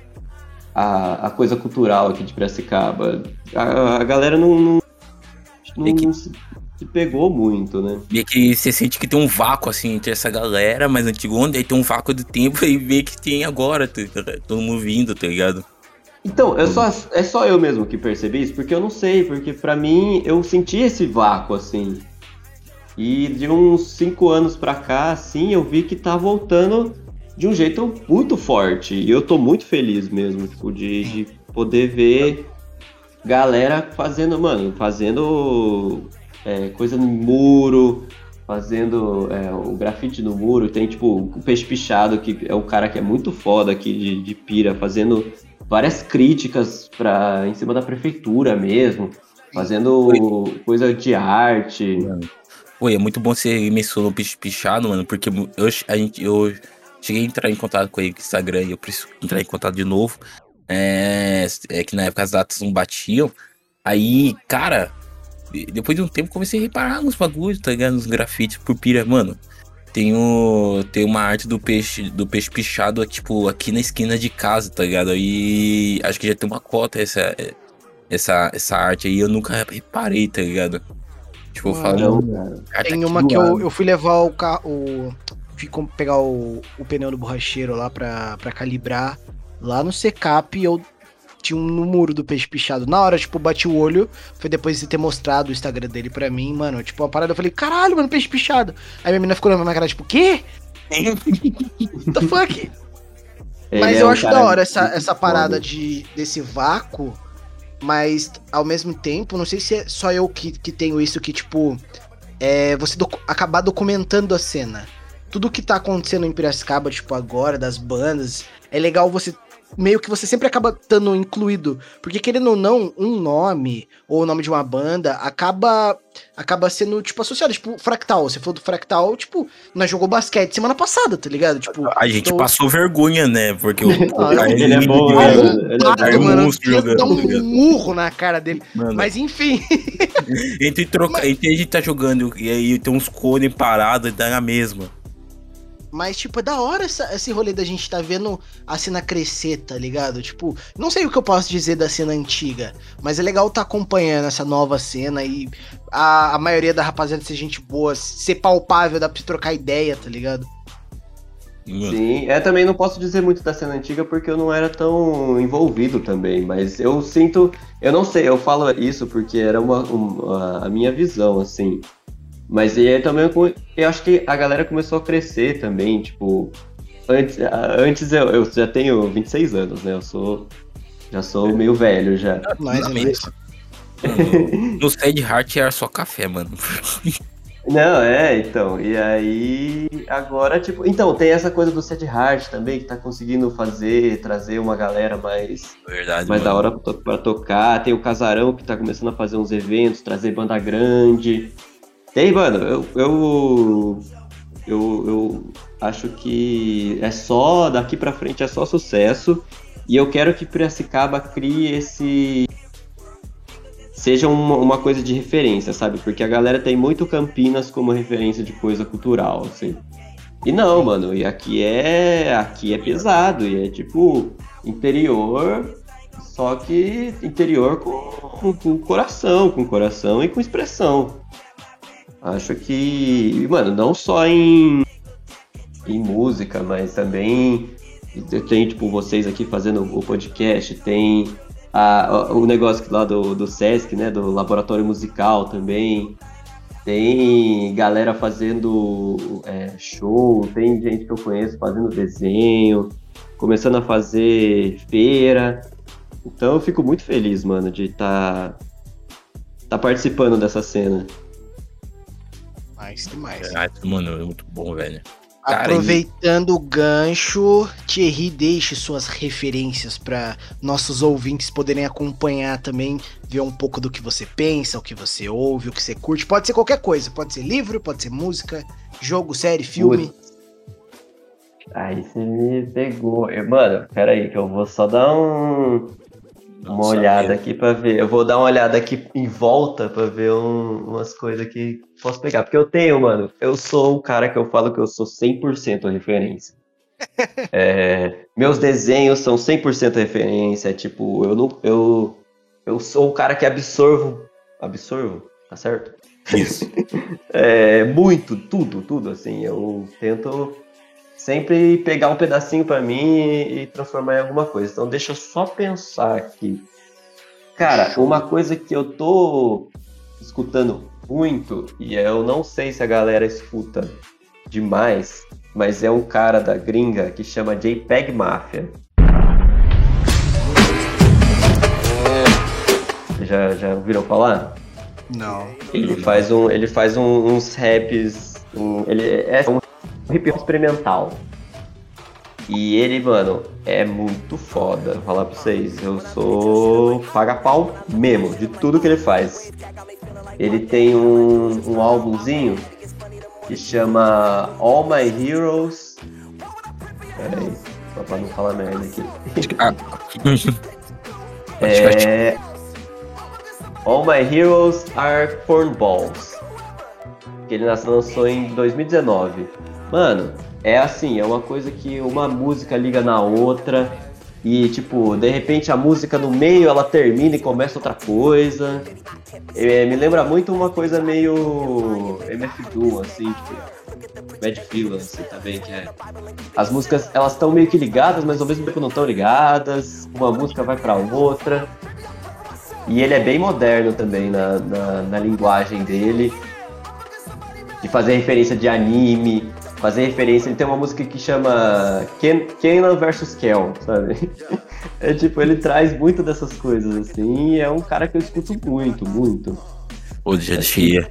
a, a coisa cultural aqui de Piracicaba. A, a galera não, não, não, que... se, se, pegou muito, né? Meio que você sente que tem um vácuo assim entre essa galera mais antiga, onde aí tem um vácuo do tempo e vê que tem agora, tá, todo mundo vindo, tá ligado? Então, é só, é só eu mesmo que percebi isso, porque eu não sei, porque para mim eu senti esse vácuo, assim. E de uns cinco anos pra cá, assim, eu vi que tá voltando de um jeito muito forte. E eu tô muito feliz mesmo, tipo, de, de poder ver galera fazendo, mano, fazendo é, coisa no muro, fazendo é, o grafite no muro. Tem, tipo, o Peixe Pichado, que é o cara que é muito foda aqui de, de pira, fazendo várias críticas pra, em cima da prefeitura mesmo, fazendo Oi. coisa de arte. Oi, é muito bom você mencionou o Pichado, mano, porque eu, a gente, eu cheguei a entrar em contato com ele no Instagram e eu preciso entrar em contato de novo. É, é que na época as datas não batiam. Aí, cara, depois de um tempo comecei a reparar nos bagulhos, tá ligado? Nos grafites por pira, mano. Tem, o, tem uma arte do peixe do peixe pichado, tipo, aqui na esquina de casa, tá ligado? Aí acho que já tem uma cota essa, essa, essa arte aí, eu nunca reparei, tá ligado? Tipo, falando. Tem uma que eu, eu fui levar o carro. Fui pegar o, o pneu do borracheiro lá pra, pra calibrar. Lá no secap eu tinha um no muro do peixe pichado. Na hora, tipo, bati o olho. Foi depois de ter mostrado o Instagram dele pra mim, mano. Tipo, uma parada, eu falei, caralho, mano, peixe pichado. Aí minha menina ficou olhando pra minha cara, tipo, quê? What the fuck? Ele Mas é eu acho da hora essa, essa parada de, desse vácuo mas ao mesmo tempo, não sei se é só eu que, que tenho isso que, tipo, é você docu acabar documentando a cena. Tudo que tá acontecendo em Piracicaba, tipo, agora, das bandas, é legal você meio que você sempre acaba estando incluído. Porque querendo ou não, um nome, ou o nome de uma banda, acaba acaba sendo, tipo, associado. Tipo, Fractal. Você falou do Fractal, tipo, nós jogou basquete semana passada, tá ligado? Tipo, a gente tô... passou vergonha, né? Porque o, ah, ele, ele é bom, né? Ele é mano, jogando, um tá murro na cara dele. Mano. Mas enfim. entre, troca, entre a gente tá jogando e aí tem uns cones parados e dá na mesma. Mas, tipo, é da hora essa, esse rolê da gente tá vendo a cena crescer, tá ligado? Tipo, não sei o que eu posso dizer da cena antiga, mas é legal tá acompanhando essa nova cena e a, a maioria da rapaziada ser gente boa, ser palpável, dá pra trocar ideia, tá ligado? Sim, é, também não posso dizer muito da cena antiga porque eu não era tão envolvido também, mas eu sinto, eu não sei, eu falo isso porque era uma, uma a minha visão, assim. Mas e também eu acho que a galera começou a crescer também, tipo. Antes, antes eu, eu já tenho 26 anos, né? Eu sou. Já sou meio velho já. Mais ou menos. No Sad Heart era só café, mano. Não, é, então. E aí, agora, tipo. Então, tem essa coisa do Sad Heart também, que tá conseguindo fazer, trazer uma galera mais. Verdade. Mais mano. da hora pra, pra, tocar. Tem o Casarão que tá começando a fazer uns eventos, trazer banda grande. Tem, mano, eu, eu, eu, eu acho que é só, daqui pra frente é só sucesso. E eu quero que Piracicaba crie esse. Seja uma, uma coisa de referência, sabe? Porque a galera tem muito Campinas como referência de coisa cultural, assim. E não, mano, e aqui é. Aqui é pesado, e é tipo interior, só que interior com, com coração, com coração e com expressão. Acho que, mano, não só em, em música, mas também tem, tipo, vocês aqui fazendo o podcast, tem a, o negócio lá do, do Sesc, né, do Laboratório Musical também, tem galera fazendo é, show, tem gente que eu conheço fazendo desenho, começando a fazer feira. Então eu fico muito feliz, mano, de estar tá, tá participando dessa cena demais, demais. É, mano, é muito bom, velho. Aproveitando o gancho, Thierry, deixe suas referências para nossos ouvintes poderem acompanhar também, ver um pouco do que você pensa, o que você ouve, o que você curte. Pode ser qualquer coisa, pode ser livro, pode ser música, jogo, série, filme. Aí você me pegou. Mano, pera aí, que eu vou só dar um, uma olhada aqui para ver. Eu vou dar uma olhada aqui em volta para ver um, umas coisas que posso pegar. Porque eu tenho, mano. Eu sou o cara que eu falo que eu sou 100% referência. é, meus desenhos são 100% referência. Tipo, eu não. Eu, eu sou o cara que absorvo. Absorvo? Tá certo? Isso. é, muito, tudo, tudo. Assim, eu tento sempre pegar um pedacinho para mim e transformar em alguma coisa. Então deixa eu só pensar aqui. Cara, uma coisa que eu tô escutando muito, e eu não sei se a galera escuta demais, mas é um cara da gringa que chama JPEG Mafia. Já, já ouviram falar? Não. Ele faz, um, ele faz um, uns raps. Um, ele é um hip hop experimental. E ele, mano, é muito foda. Vou falar pra vocês, eu sou paga-pau mesmo de tudo que ele faz. Ele tem um, um álbumzinho que chama All My Heroes. Peraí. pra não falar merda aqui. Ah. é... All My Heroes Are Cornballs. Que ele lançou em 2019. Mano, é assim, é uma coisa que uma música liga na outra. E, tipo, de repente a música no meio ela termina e começa outra coisa. É, me lembra muito uma coisa meio MF Doom, assim, tipo, Mad Villains assim, também, que é. As músicas elas estão meio que ligadas, mas ao mesmo tempo não estão ligadas. Uma música vai para outra. E ele é bem moderno também na, na, na linguagem dele. De fazer referência de anime, fazer referência. Ele tem uma música que chama Ken, Kenan vs Kel, sabe? É tipo, ele traz muito dessas coisas, assim, e é um cara que eu escuto muito, muito. Pô, já achei.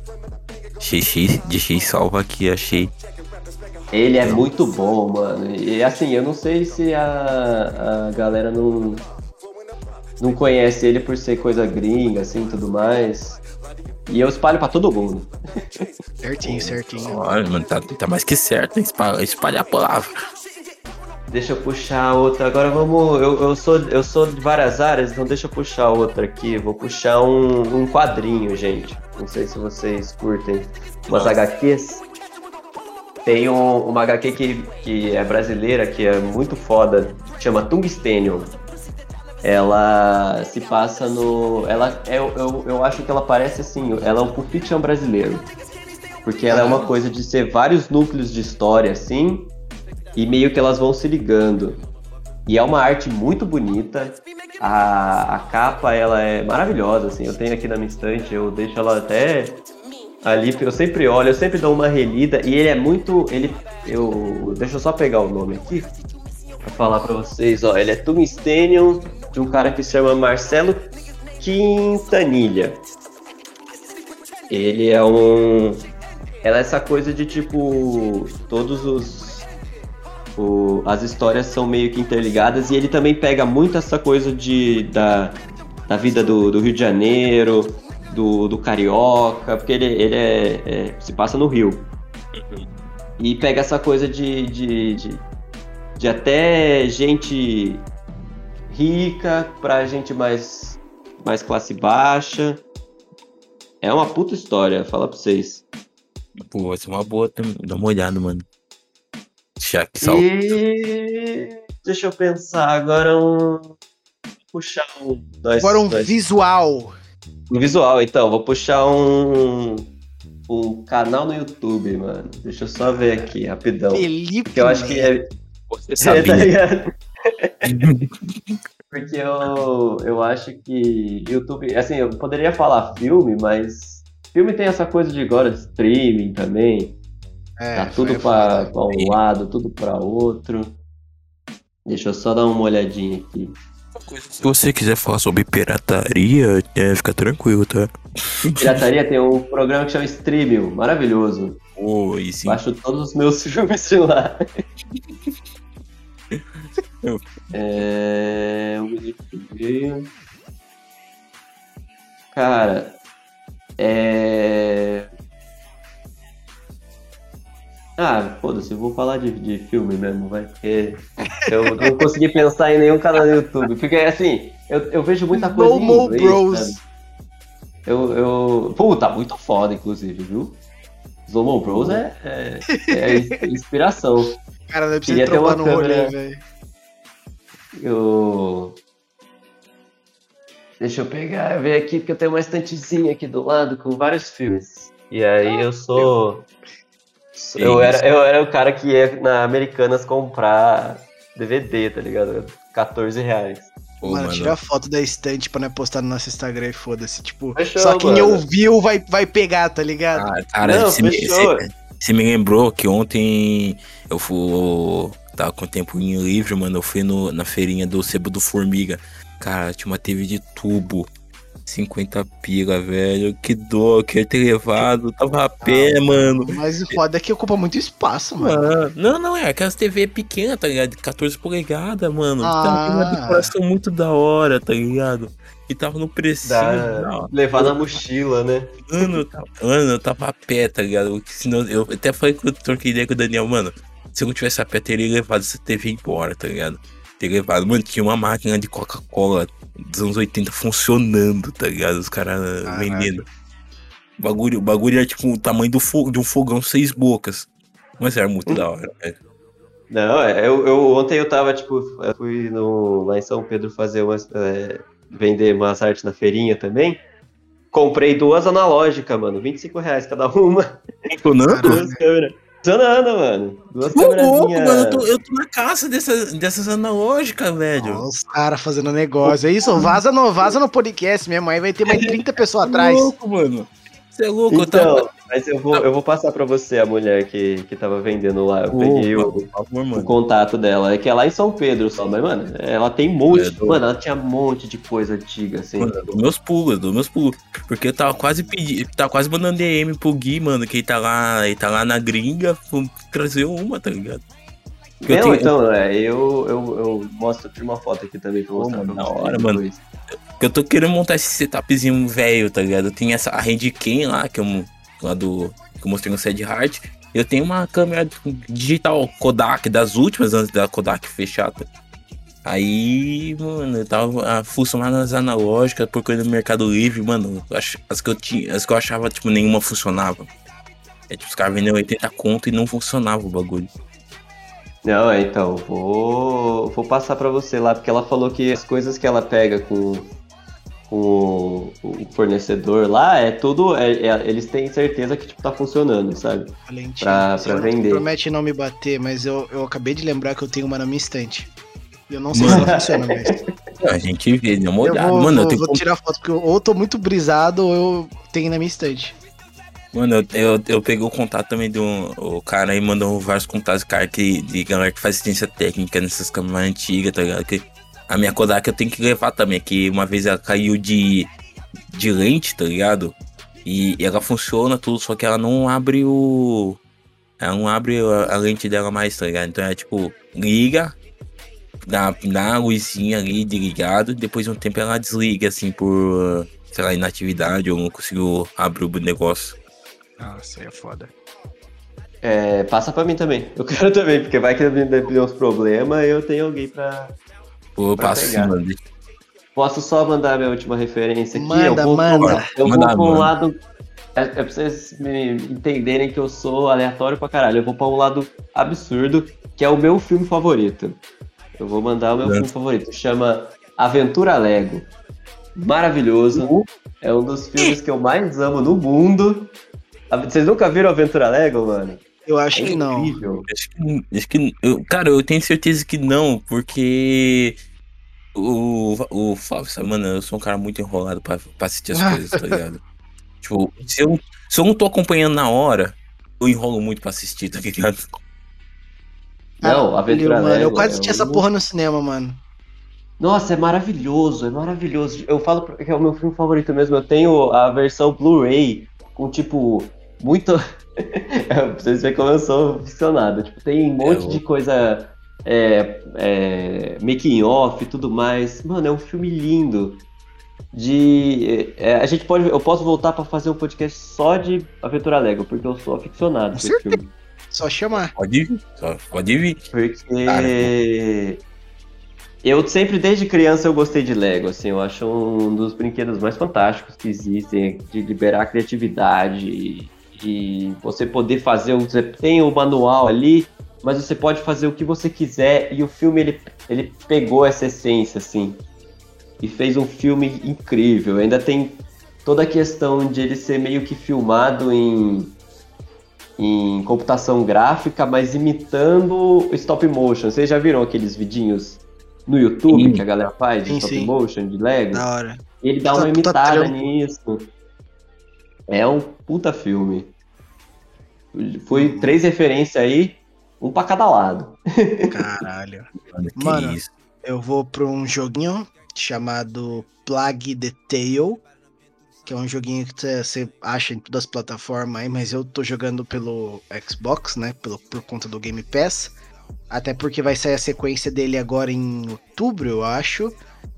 Achei, deixei salvo aqui, achei. Ele é muito bom, mano. E assim, eu não sei se a, a galera não, não conhece ele por ser coisa gringa, assim, tudo mais. E eu espalho pra todo mundo. Certinho, certinho. Olha, mano, tá, tá mais que certo, espalhar, espalhar a palavra. Deixa eu puxar outra. Agora vamos. Eu, eu, sou, eu sou de várias áreas, então deixa eu puxar outra aqui. Vou puxar um, um quadrinho, gente. Não sei se vocês curtem umas HQs. Tem um, uma HQ que, que é brasileira, que é muito foda, chama Tungstênio ela se passa no. Ela, eu, eu, eu acho que ela parece assim, ela é um Pulp Fiction brasileiro. Porque ela é uma coisa de ser vários núcleos de história, assim, e meio que elas vão se ligando. E é uma arte muito bonita. A, a capa, ela é maravilhosa, assim. Eu tenho aqui na minha estante, eu deixo ela até ali, eu sempre olho, eu sempre dou uma relida. E ele é muito. Ele. Eu. Deixa eu só pegar o nome aqui. Pra falar pra vocês, ó. Ele é Tungstenium de um cara que se chama Marcelo Quintanilha. Ele é um. Ela é essa coisa de tipo. Todos os. O, as histórias são meio que interligadas e ele também pega muito essa coisa de, da, da vida do, do Rio de Janeiro, do, do Carioca, porque ele, ele é, é se passa no Rio. E pega essa coisa de, de, de, de até gente rica pra gente mais, mais classe baixa. É uma puta história, fala pra vocês. Pô, vai ser uma boa, dá uma olhada, mano. Já que sal... E... Deixa eu pensar, agora um. Puxar um. Dois, agora um dois. visual. Um visual, então, vou puxar um. Um canal no YouTube, mano. Deixa eu só ver aqui, rapidão. Felipe. Porque eu acho que é. Você sabia. Porque eu, eu acho que YouTube. Assim, eu poderia falar filme, mas filme tem essa coisa de agora streaming também. É, tá tudo para um lado, tudo para outro. Deixa eu só dar uma olhadinha aqui. Se você quiser falar sobre pirataria, é, fica tranquilo, tá? Pirataria tem um programa que chama Streaming, maravilhoso. Oi, sim. Baixo todos os meus filmes de lá. é... Cara, é. Ah, foda-se, eu vou falar de, de filme mesmo, vai, porque eu não consegui pensar em nenhum canal no YouTube. Porque, assim, eu, eu vejo muita coisa no em inglês, Bros. Eu, eu... Pô, tá muito foda, inclusive, viu? Slow Bros é, é, é inspiração. Cara, não precisa trocar no câmera... rolê, velho. Eu. Deixa eu pegar, ver aqui, porque eu tenho uma estantezinha aqui do lado com vários filmes. E aí eu sou. Eu era, eu era o cara que ia na Americanas comprar DVD, tá ligado? 14 reais. Pô, mano, mano, tira a foto da estante pra não postar no nosso Instagram e foda-se. Tipo, fechou, só quem mano. ouviu vai, vai pegar, tá ligado? Ah, cara, não, você, me, você, você me lembrou que ontem eu fui tava com tempo livre, mano. Eu fui no, na feirinha do Sebo do Formiga. Cara, tinha uma TV de tubo. 50 pila, velho. Que dó, queria ter levado. Tava a pé, ah, mano. Mas o foda é que ocupa muito espaço, mano. não, não, é aquelas TV pequenas, tá ligado? 14 polegadas, mano. Ah. Tava uma decoração muito da hora, tá ligado? E tava no preço. Levar na mochila, né? Mano, eu tava, mano, eu tava a pé, tá ligado? Senão, eu até falei que eu troquei ideia com o Daniel, mano se eu não tivesse a pé, teria levado essa TV embora, tá ligado? Teria levado. Mano, tinha uma máquina de Coca-Cola dos anos 80 funcionando, tá ligado? Os caras vendendo. O bagulho, o bagulho era tipo o tamanho do de um fogão seis bocas. Mas era muito da hora, velho. Não, é, eu, eu, ontem eu tava, tipo, eu fui no, lá em São Pedro fazer umas. É, vender umas artes na feirinha também. Comprei duas analógicas, mano. 25 reais cada uma. Funcionando? Duas câmeras. Funcionando, mano. Duas Ô, louco, mano, eu tô, eu tô na caça dessas, dessas analógicas, velho. Ó, os caras fazendo negócio. É isso, vaza no, vaza no podcast mesmo. Aí vai ter mais 30 pessoas atrás. louco, mano. Você é louco, eu Então, tava. Mas eu vou, eu vou passar pra você a mulher que, que tava vendendo lá. Eu peguei o, favor, o mano. contato dela. É que é lá em São Pedro só, mas, mano, ela tem um monte. É, do- Mano, ela tinha um monte de coisa antiga, assim. Mano, eu dou meus pulos, eu dou meus pulos. Porque eu tava quase pedindo, tava quase mandando DM pro Gui, mano, que ele tá lá, ele tá lá na gringa, trazer uma, tá ligado? Porque eu Não, tenho- então, é, eu, eu, eu mostro, eu tiro uma foto aqui também pra mostrar mano, pra vocês hora, mano. depois. Eu tô querendo montar esse setupzinho velho, tá ligado? Eu tenho essa a Handcam lá, que eu lá do que eu mostrei no Sad Heart. Eu tenho uma câmera digital Kodak das últimas antes da Kodak fechada. Aí, mano, eu tava ah, funcionando nas analógicas, procurando no Mercado Livre, mano, as, que eu tinha, as que eu achava, tipo, nenhuma funcionava. É tipo, os caras vendendo 80 conto e não funcionava o bagulho. Não, é, então, vou, vou passar pra você lá, porque ela falou que as coisas que ela pega com o, o fornecedor lá, é tudo, é- é- eles têm certeza que, tipo, tá funcionando, sabe? Valentim, Pra- você pra vender. Promete não me bater, mas eu, eu acabei de lembrar que eu tenho uma na minha estante. E eu não sei se ela funciona mais. A gente vê, dá uma Eu olhada. vou, mano, eu vou, tenho vou tirar foto, porque eu, ou eu tô muito brisado ou eu tenho na minha estante. Mano, eu, eu, eu peguei o contato também do o cara aí mandou vários contatos de cara que, de galera que faz assistência técnica nessas câmeras antigas, tá ligado? Que a minha Kodak eu tenho que levar também, que uma vez ela caiu de, de lente, tá ligado? E, e ela funciona tudo, só que ela não abre o. Ela não abre a, a lente dela mais, tá ligado? Então é tipo, liga, dá, dá a luzinha ali de ligado, depois de um tempo ela desliga, assim, por, sei lá, inatividade, ou não conseguiu abrir o negócio. Nossa, aí é foda. É, passa pra mim também. Eu quero também, porque vai que eu der uns problemas eu tenho alguém pra. Posso só mandar minha última referência aqui? Manda, eu vou manda. Pra, eu Manda, vou pra um lado. É, é pra vocês me entenderem que eu sou aleatório pra caralho. Eu vou pra um lado absurdo, que é o meu filme favorito. Eu vou mandar o meu Manda. filme favorito. Chama Aventura Lego. Maravilhoso. É um dos filmes que eu mais amo no mundo. Vocês nunca viram Aventura Lego, mano? Eu acho É que não. incrível. Acho que, acho que eu, cara, eu tenho certeza que não, porque o, o sabe, mano, eu sou um cara muito enrolado pra, pra assistir as coisas, tá ligado? Tipo, se eu, se eu não tô acompanhando na hora, eu enrolo muito pra assistir, tá ligado? Não, Aventura mano, Lego. eu quase é assisti essa um- porra no cinema, mano. Nossa, é maravilhoso, é maravilhoso. Eu falo que é o meu filme favorito mesmo. Eu tenho a versão Blu-ray com, tipo, muito. pra vocês verem como eu sou aficionado. Tipo, tem um monte É, de coisa. É, é, making off e tudo mais. Mano, é um filme lindo. De. é, a gente pode. Eu posso voltar pra fazer um podcast só de Aventura Lego, porque eu sou aficionado por esse filme. Só chamar. Pode vir, só pode vir. Porque Cara, eu sempre, desde criança, eu gostei de Lego, assim, eu acho um dos brinquedos mais fantásticos que existem, de liberar a criatividade, de você poder fazer, um- você tem o manual ali, mas você pode fazer o que você quiser, e o filme, ele, ele pegou essa essência, assim, e fez um filme incrível, ainda tem toda a questão de ele ser meio que filmado em em computação gráfica, mas imitando stop motion. Vocês já viram aqueles vidinhos no YouTube Sim. que a galera faz de Sim, stop sim. motion, de Lego? Da hora. Ele dá Puta- uma imitada nisso. É um puta filme. Foi três referências aí, um pra cada lado. Caralho. Mano, Mano. Eu vou pra um joguinho chamado Plague the Tale. Que é um joguinho que você acha em todas as plataformas aí, mas eu tô jogando pelo Xbox, né? Pelo, por conta do Game Pass. Até porque vai sair a sequência dele agora em outubro, eu acho.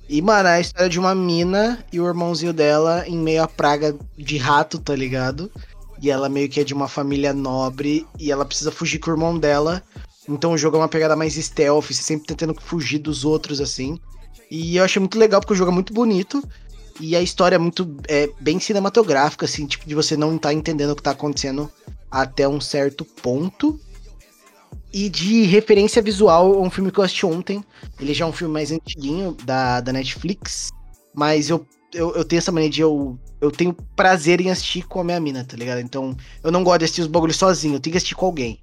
E, mano, é a história de uma mina e o irmãozinho dela em meio à praga de rato, tá ligado? E ela meio que é de uma família nobre e ela precisa fugir com o irmão dela Então o jogo é uma pegada mais stealth, você sempre tentando fugir dos outros, assim. E eu achei muito legal porque o jogo é muito bonito. E a história é muito é, bem cinematográfica, assim, tipo, de você não estar tá entendendo o que tá acontecendo até um certo ponto. E de referência visual, é um filme que eu assisti ontem. Ele já é um filme mais antiguinho da, da Netflix. Mas eu, eu, eu tenho essa mania de eu, eu tenho prazer em assistir com a minha mina, tá ligado? Então eu não gosto de assistir os bagulhos sozinho, eu tenho que assistir com alguém.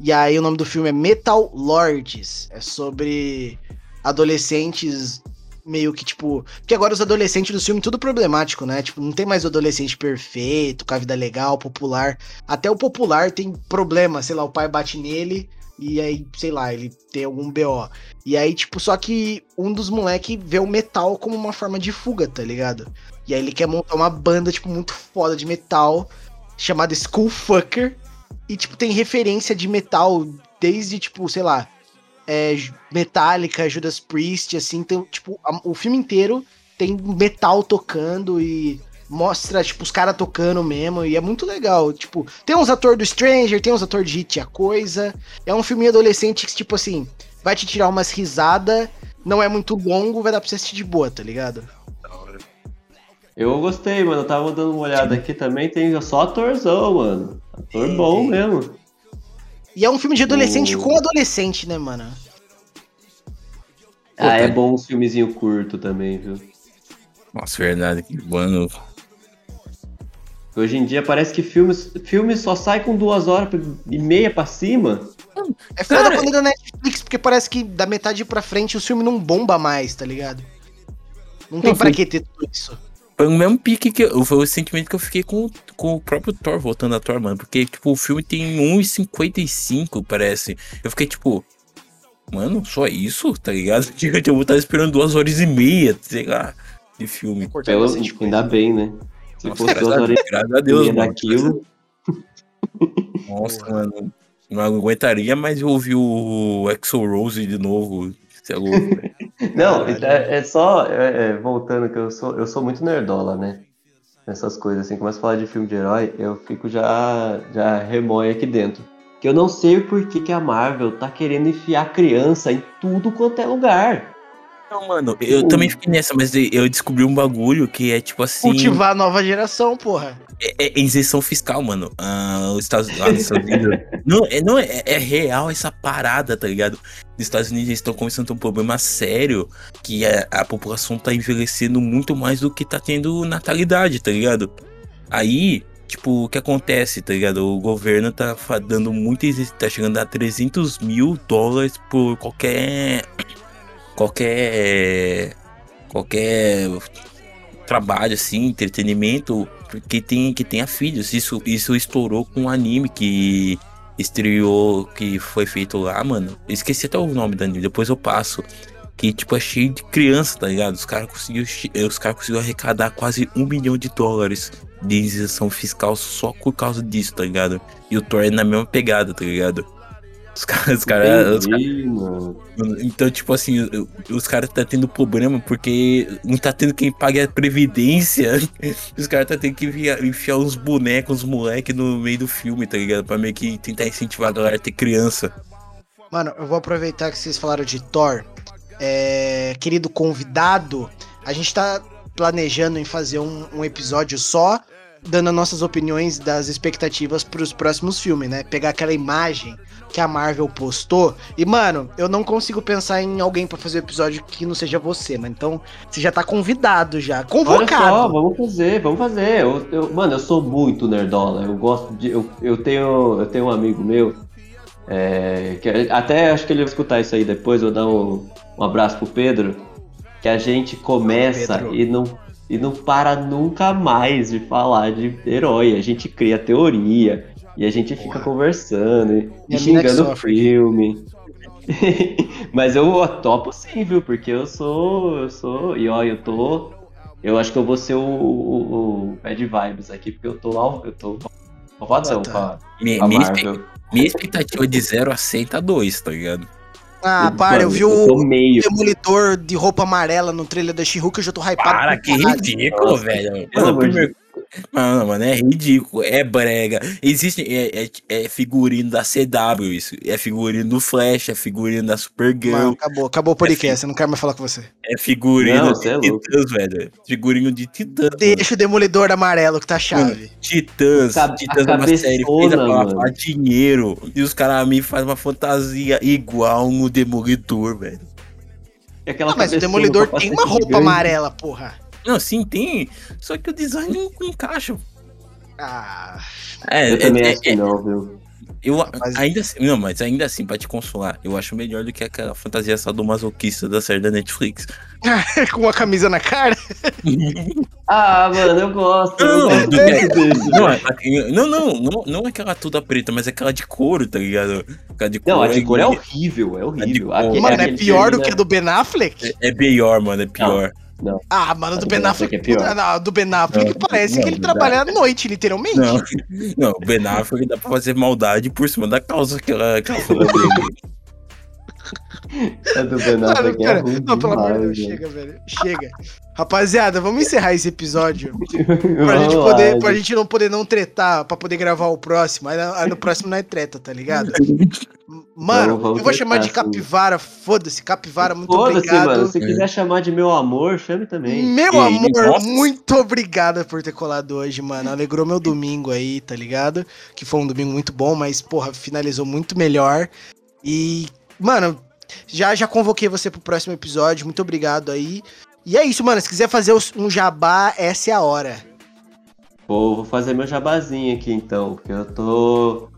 E aí o nome do filme é Metal Lords. É sobre adolescentes meio que, tipo. Porque agora os adolescentes do filme tudo problemático, né? Tipo, não tem mais o adolescente perfeito, com a vida legal, popular. Até o popular tem problema, sei lá, o pai bate nele e aí, sei lá, ele tem algum BO. E aí, tipo, só que um dos moleques vê o metal como uma forma de fuga, tá ligado? E aí ele quer montar uma banda, tipo, muito foda de metal, chamada Skullfucker. E, tipo, tem referência de metal desde, tipo, sei lá, é, Metallica, Judas Priest, assim, então, tipo, a, o filme inteiro tem metal tocando e mostra, tipo, os caras tocando mesmo, e é muito legal. Tipo, tem uns atores do Stranger, tem uns atores de Hit a Coisa. É um filme adolescente que, tipo assim, vai te tirar umas risadas, não é muito longo, vai dar pra você assistir de boa, tá ligado? Eu gostei, mano. Eu tava dando uma olhada aqui também, tem só atorzão, mano. Ator é, bom mesmo. E é um filme de adolescente o... com adolescente, né, mano? Ah, é bom um filmezinho curto também, viu? Nossa, verdade, que mano. Hoje em dia parece que filmes, filmes só sai com duas horas e meia pra cima. É foda Cara, quando é da Netflix, porque parece que da metade pra frente o filme não bomba mais, tá ligado? Não tem pra que ter tudo isso. Foi o mesmo pique que eu, foi o sentimento que eu fiquei com, com o próprio Thor, voltando a Thor, mano. Porque, tipo, o filme tem 1,55, parece. Eu fiquei, tipo, mano, só isso, tá ligado? Eu vou estar esperando duas horas e meia, sei lá, de filme. Pelo, ainda bem, né? Se Nossa, fosse duas horas graças a Deus, mano. Daquilo. Nossa, mano. Não aguentaria mais ouvir o Exo Rose de novo. Você é louco, Não, é, é só. É, é, voltando, que eu sou, eu sou muito nerdola, né? Essas coisas, assim, começa a falar de filme de herói, eu fico já, já remói aqui dentro. Que eu não sei por que, que a Marvel tá querendo enfiar criança em tudo quanto é lugar. Não, mano, eu também fiquei nessa, mas eu descobri um bagulho que é tipo assim. Cultivar a nova geração, porra. É, é isenção fiscal, mano. Ah, os Estados, lá nos Estados Unidos. não, é, não é, é, real essa parada, tá ligado? Nos Estados Unidos eles estão começando a ter um problema sério que a, a população tá envelhecendo muito mais do que tá tendo natalidade, tá ligado? Aí, tipo, o que acontece, tá ligado? O governo tá dando muito. tá chegando a 300 mil dólares por qualquer qualquer qualquer trabalho assim, entretenimento que tem que tenha filhos. Isso isso estourou com um anime que estreou que foi feito lá, mano. esqueci até o nome do anime, depois eu passo. Que tipo é cheio de criança, tá ligado? Os caras conseguiram os caras conseguiram arrecadar quase um milhão de dólares de isenção fiscal só por causa disso, tá ligado? E o Thor é na mesma pegada, tá ligado? Os caras. Os cara, os cara, então, tipo assim, os caras tá tendo problema porque não tá tendo quem pague a previdência. Os caras tá tendo que enfiar, enfiar uns bonecos, uns moleques no meio do filme, tá ligado? Pra meio que tentar incentivar a galera a ter criança. Mano, eu vou aproveitar que vocês falaram de Thor. É, querido convidado, a gente tá planejando em fazer um, um episódio só dando as nossas opiniões das expectativas para os próximos filmes, né? Pegar aquela imagem que a Marvel postou. E, mano, eu não consigo pensar em alguém para fazer o episódio que não seja você, mas então você já tá convidado já. Convocado. Olha só, vamos fazer, vamos fazer. Eu, eu, mano, eu sou muito nerdola. Eu gosto de. Eu, eu, tenho, eu tenho um amigo meu. É, que até acho que ele vai escutar isso aí depois. Eu vou dar um, um abraço pro Pedro. Que a gente começa e não e não para nunca mais de falar de herói. A gente cria teoria e a gente fica Porra. conversando e, e xingando o filme. Mas eu topo sim, viu? Porque eu sou. Eu sou. E ó, eu tô. Eu acho que eu vou ser o, o, o Bad Vibes aqui, porque eu tô lá. Eu tô malvadão ah, tá. minha, minha, minha expectativa de 0 a 100 tá 2, tá ligado? Ah, para, eu vi o demolidor de roupa amarela no trailer da she eu já tô hypado. Para, que ridículo, velho. Mano, primeiro, Mano, mano, é ridículo, é brega. Existe, é, é, é, figurino da CW isso. É figurino do Flash, é figurino da Supergirl. Mano, acabou, acabou o podcast, é, eu não quero mais falar com você. É figurino não, de é Titãs, velho. Figurino de Titãs. Deixa mano. o Demolidor amarelo que tá chave. Titãs, Cab Titãs é uma série feita pra lavar dinheiro. E os caras me fazem uma fantasia igual no Demolidor, velho. Não, mas o Demolidor tem uma roupa gigante. amarela, porra. Não, sim, tem. Só que o design não encaixa. Ah. É, eu também é, acho que não, viu? Eu mas... ainda assim, não, mas ainda assim, pra te consolar, eu acho melhor do que aquela fantasia sadomasoquista da série da Netflix. Com a camisa na cara? ah, mano, eu gosto. Não, eu do, é, não, é, não, não, não, não, é aquela toda preta, mas é aquela de couro, tá ligado? Aquela de couro, não, a de couro é, é horrível, é horrível. Mano, é pior do que a do Ben Affleck? É, é pior, mano, é pior. Não. Não. Ah, mano, do Ben Affleck. É. Não, do Ben Affleck não, parece não, que ele trabalha à noite, literalmente. Não, não, o Ben Affleck dá pra fazer maldade por cima da calça que ela, que ela falou dele. É do Ben Affleck. Cara, é não, pelo amor de Deus, chega, velho. Chega. Rapaziada, vamos encerrar esse episódio. pra, gente poder, pra gente não poder não tretar, pra poder gravar o próximo. Aí, aí no próximo não é treta, tá ligado? Mano, vamos, eu vou chamar de capivara, foda-se, capivara, muito foda obrigado. Mano, se quiser chamar de meu amor, chame também. Meu e, amor, nossa. muito obrigado por ter colado hoje, mano. Alegrou meu domingo aí, tá ligado? Que foi um domingo muito bom, mas, porra, finalizou muito melhor. E, mano, já já convoquei você pro próximo episódio. Muito obrigado aí. E é isso, mano. Se quiser fazer um jabá, essa é a hora. Pô, vou fazer meu jabazinho aqui então, porque eu tô.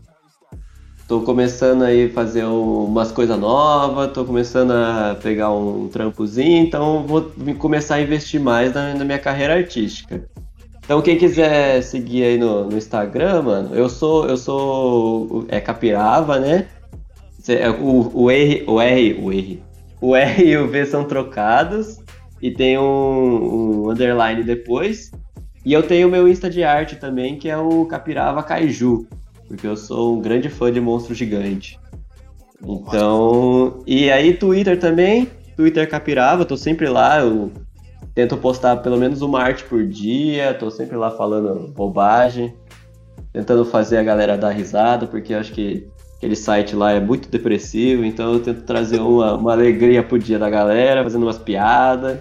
Tô começando aí fazer umas coisas novas, tô começando a pegar um trampozinho, então vou começar a investir mais na, na minha carreira artística. Então quem quiser seguir aí no, no, Instagram, mano, eu sou. Eu sou. É Capirava, né? É, o, o R. O R. O R. O R e o V são trocados e tem um, um underline depois. E eu tenho o meu Insta de arte também, que é o Capirava Kaiju, porque eu sou um grande fã de monstro gigante. Então, e aí Twitter também, Twitter Capirava, tô sempre lá, eu tento postar pelo menos uma arte por dia, tô sempre lá falando bobagem, tentando fazer a galera dar risada, porque eu acho que aquele site lá é muito depressivo, então eu tento trazer uma, uma alegria pro dia da galera, fazendo umas piadas.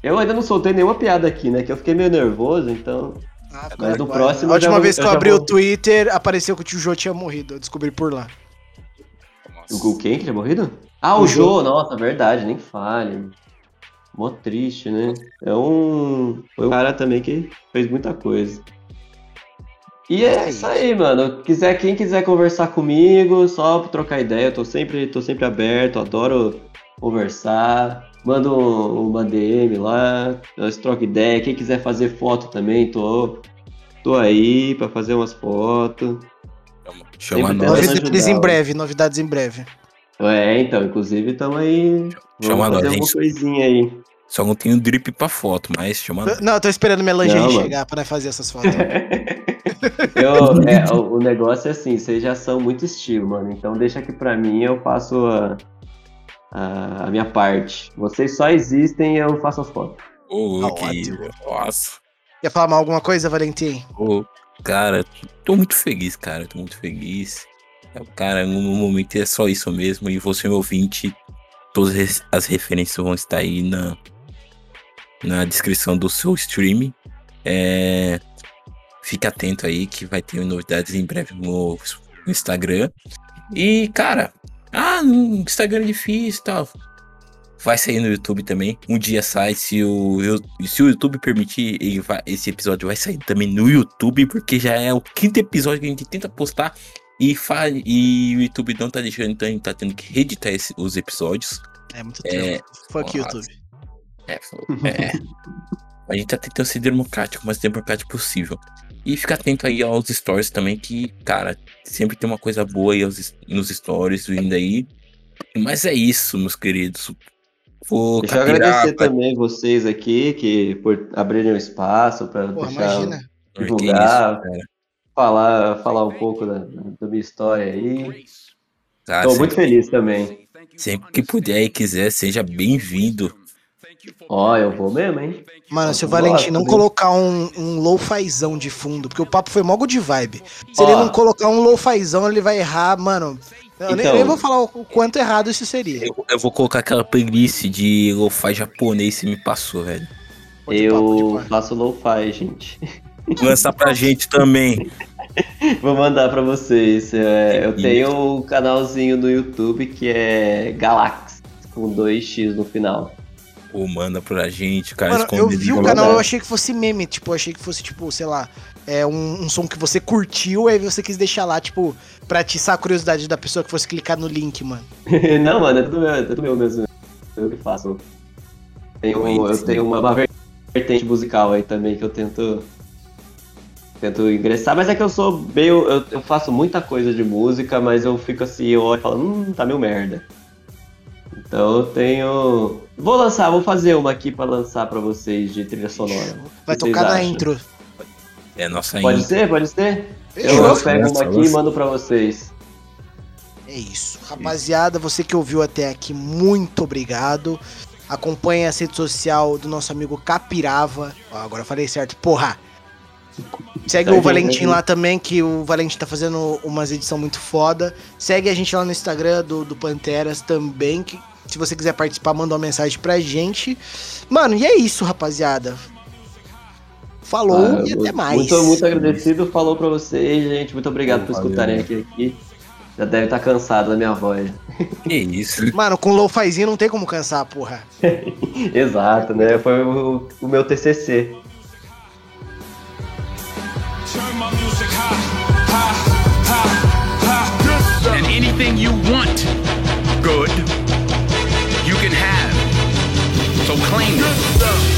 Eu ainda não soltei nenhuma piada aqui, né? Que eu fiquei meio nervoso, então. Ah, Mas no próximo. A última vez que eu, abri vou... o Twitter, apareceu que o tio Jô tinha morrido. Eu descobri por lá. O quem que tinha morrido? Ah, o, o Jô. Jô, nossa, verdade, nem fale. Mó triste, né? É um. Foi um cara também que fez muita coisa. E é isso aí, mano. Quiser, quem quiser conversar comigo, só pra trocar ideia, eu tô sempre, tô sempre aberto, adoro conversar manda uma DM lá, nós troca ideia. Quem quiser fazer foto também, tô, tô aí para fazer umas fotos. Chama Novidades em breve, novidades em breve. É, então, inclusive estamos aí. Chama fazer nós, uma coisinha aí. Só não tenho drip pra foto, mas chama Não, eu tô esperando minha lingerie não, chegar pra fazer essas fotos. eu, é, o, o, negócio é assim, vocês já são muito estilo, mano. Então deixa que pra mim eu passo a, a, a minha parte. Vocês só existem e eu faço as fotos. Oh, que... Nossa. Quer falar mais alguma coisa, Valentim? Oh, cara, tô muito feliz, cara. Tô muito feliz. Cara, no momento é só isso mesmo. E você, meu ouvinte, todas as referências vão estar aí na, na descrição do seu stream. É, fique atento aí que vai ter novidades em breve no, no Instagram. E, cara, ah, no Instagram é difícil e tal. Vai sair no YouTube também. Um dia sai, se o, se o YouTube permitir, vai, esse episódio vai sair também no YouTube, porque já é o quinto episódio que a gente tenta postar e, faz, e o YouTube não tá deixando, então a gente tá tendo que reeditar esse, os episódios. É muito tempo. Fuck YouTube. É, é. a gente tá tentando ser democrático, mas democrático possível. E fica atento aí aos stories também, que, cara, sempre tem uma coisa boa aí nos stories vindo aí. Mas é isso, meus queridos. Vou Deixa eu agradecer pra... também vocês aqui, que por abrirem o espaço para deixar imagina. divulgar, isso, falar, falar um pouco da, da minha história aí. Tá, Estou muito feliz também. Sempre que puder e quiser, seja bem-vindo. Ó, oh, eu vou mesmo, hein? Mano, se o Valentim não colocar um, um low-fizão de fundo, porque o papo foi mogo de vibe. Se ele não colocar um low-fizão, ele vai errar, mano. Eu então, nem, vou falar o quanto errado isso seria. Eu, eu vou colocar aquela playlist de lo-fi japonês que me passou, velho. Eu faço lo-fi, gente. Lança pra gente também. Vou mandar pra vocês. É, eu tenho um canalzinho no YouTube que é Galax, com 2x no final. Pô, manda pra gente, cara. Mano, eu vi o canal, eu achei que fosse meme, tipo, eu achei que fosse, tipo, sei lá, é um, um, som que você curtiu, aí você quis deixar lá, tipo, pra atiçar a curiosidade da pessoa que fosse clicar no link, mano. Não, mano, é tudo meu, é tudo meu mesmo. Eu que faço. Tenho, eu tenho uma, uma vertente musical aí também que eu tento tento ingressar, mas é que eu sou meio. Eu, eu, faço muita coisa de música, mas eu fico assim, eu olho e falo, hum, tá meio merda. Então eu tenho. Vou lançar, vou fazer uma aqui pra lançar pra vocês de trilha sonora. Vai tocar na intro. É nossa Pode ser, pode ser? Eu, eu pego uma aqui e mando pra vocês. É isso. Rapaziada, você que ouviu até aqui, muito obrigado. Acompanhe a rede social do nosso amigo Capirava. Ó, agora eu falei certo, porra. Segue o Valentim lá também, que o Valentim tá fazendo umas edição muito foda. Segue a gente lá no Instagram do, do Panteras também, que se você quiser participar, manda uma mensagem pra gente. Mano, e é isso, rapaziada. Falou ah, e até mais. Muito, muito agradecido, falou pra vocês, gente. Muito obrigado por escutarem aqui, aqui. Já deve estar tá cansado da minha voz. Que isso. Mano, com low-fizinho não tem como cansar, porra. Exato, né? Foi o, o meu TCC. And anything you want good. so claim it.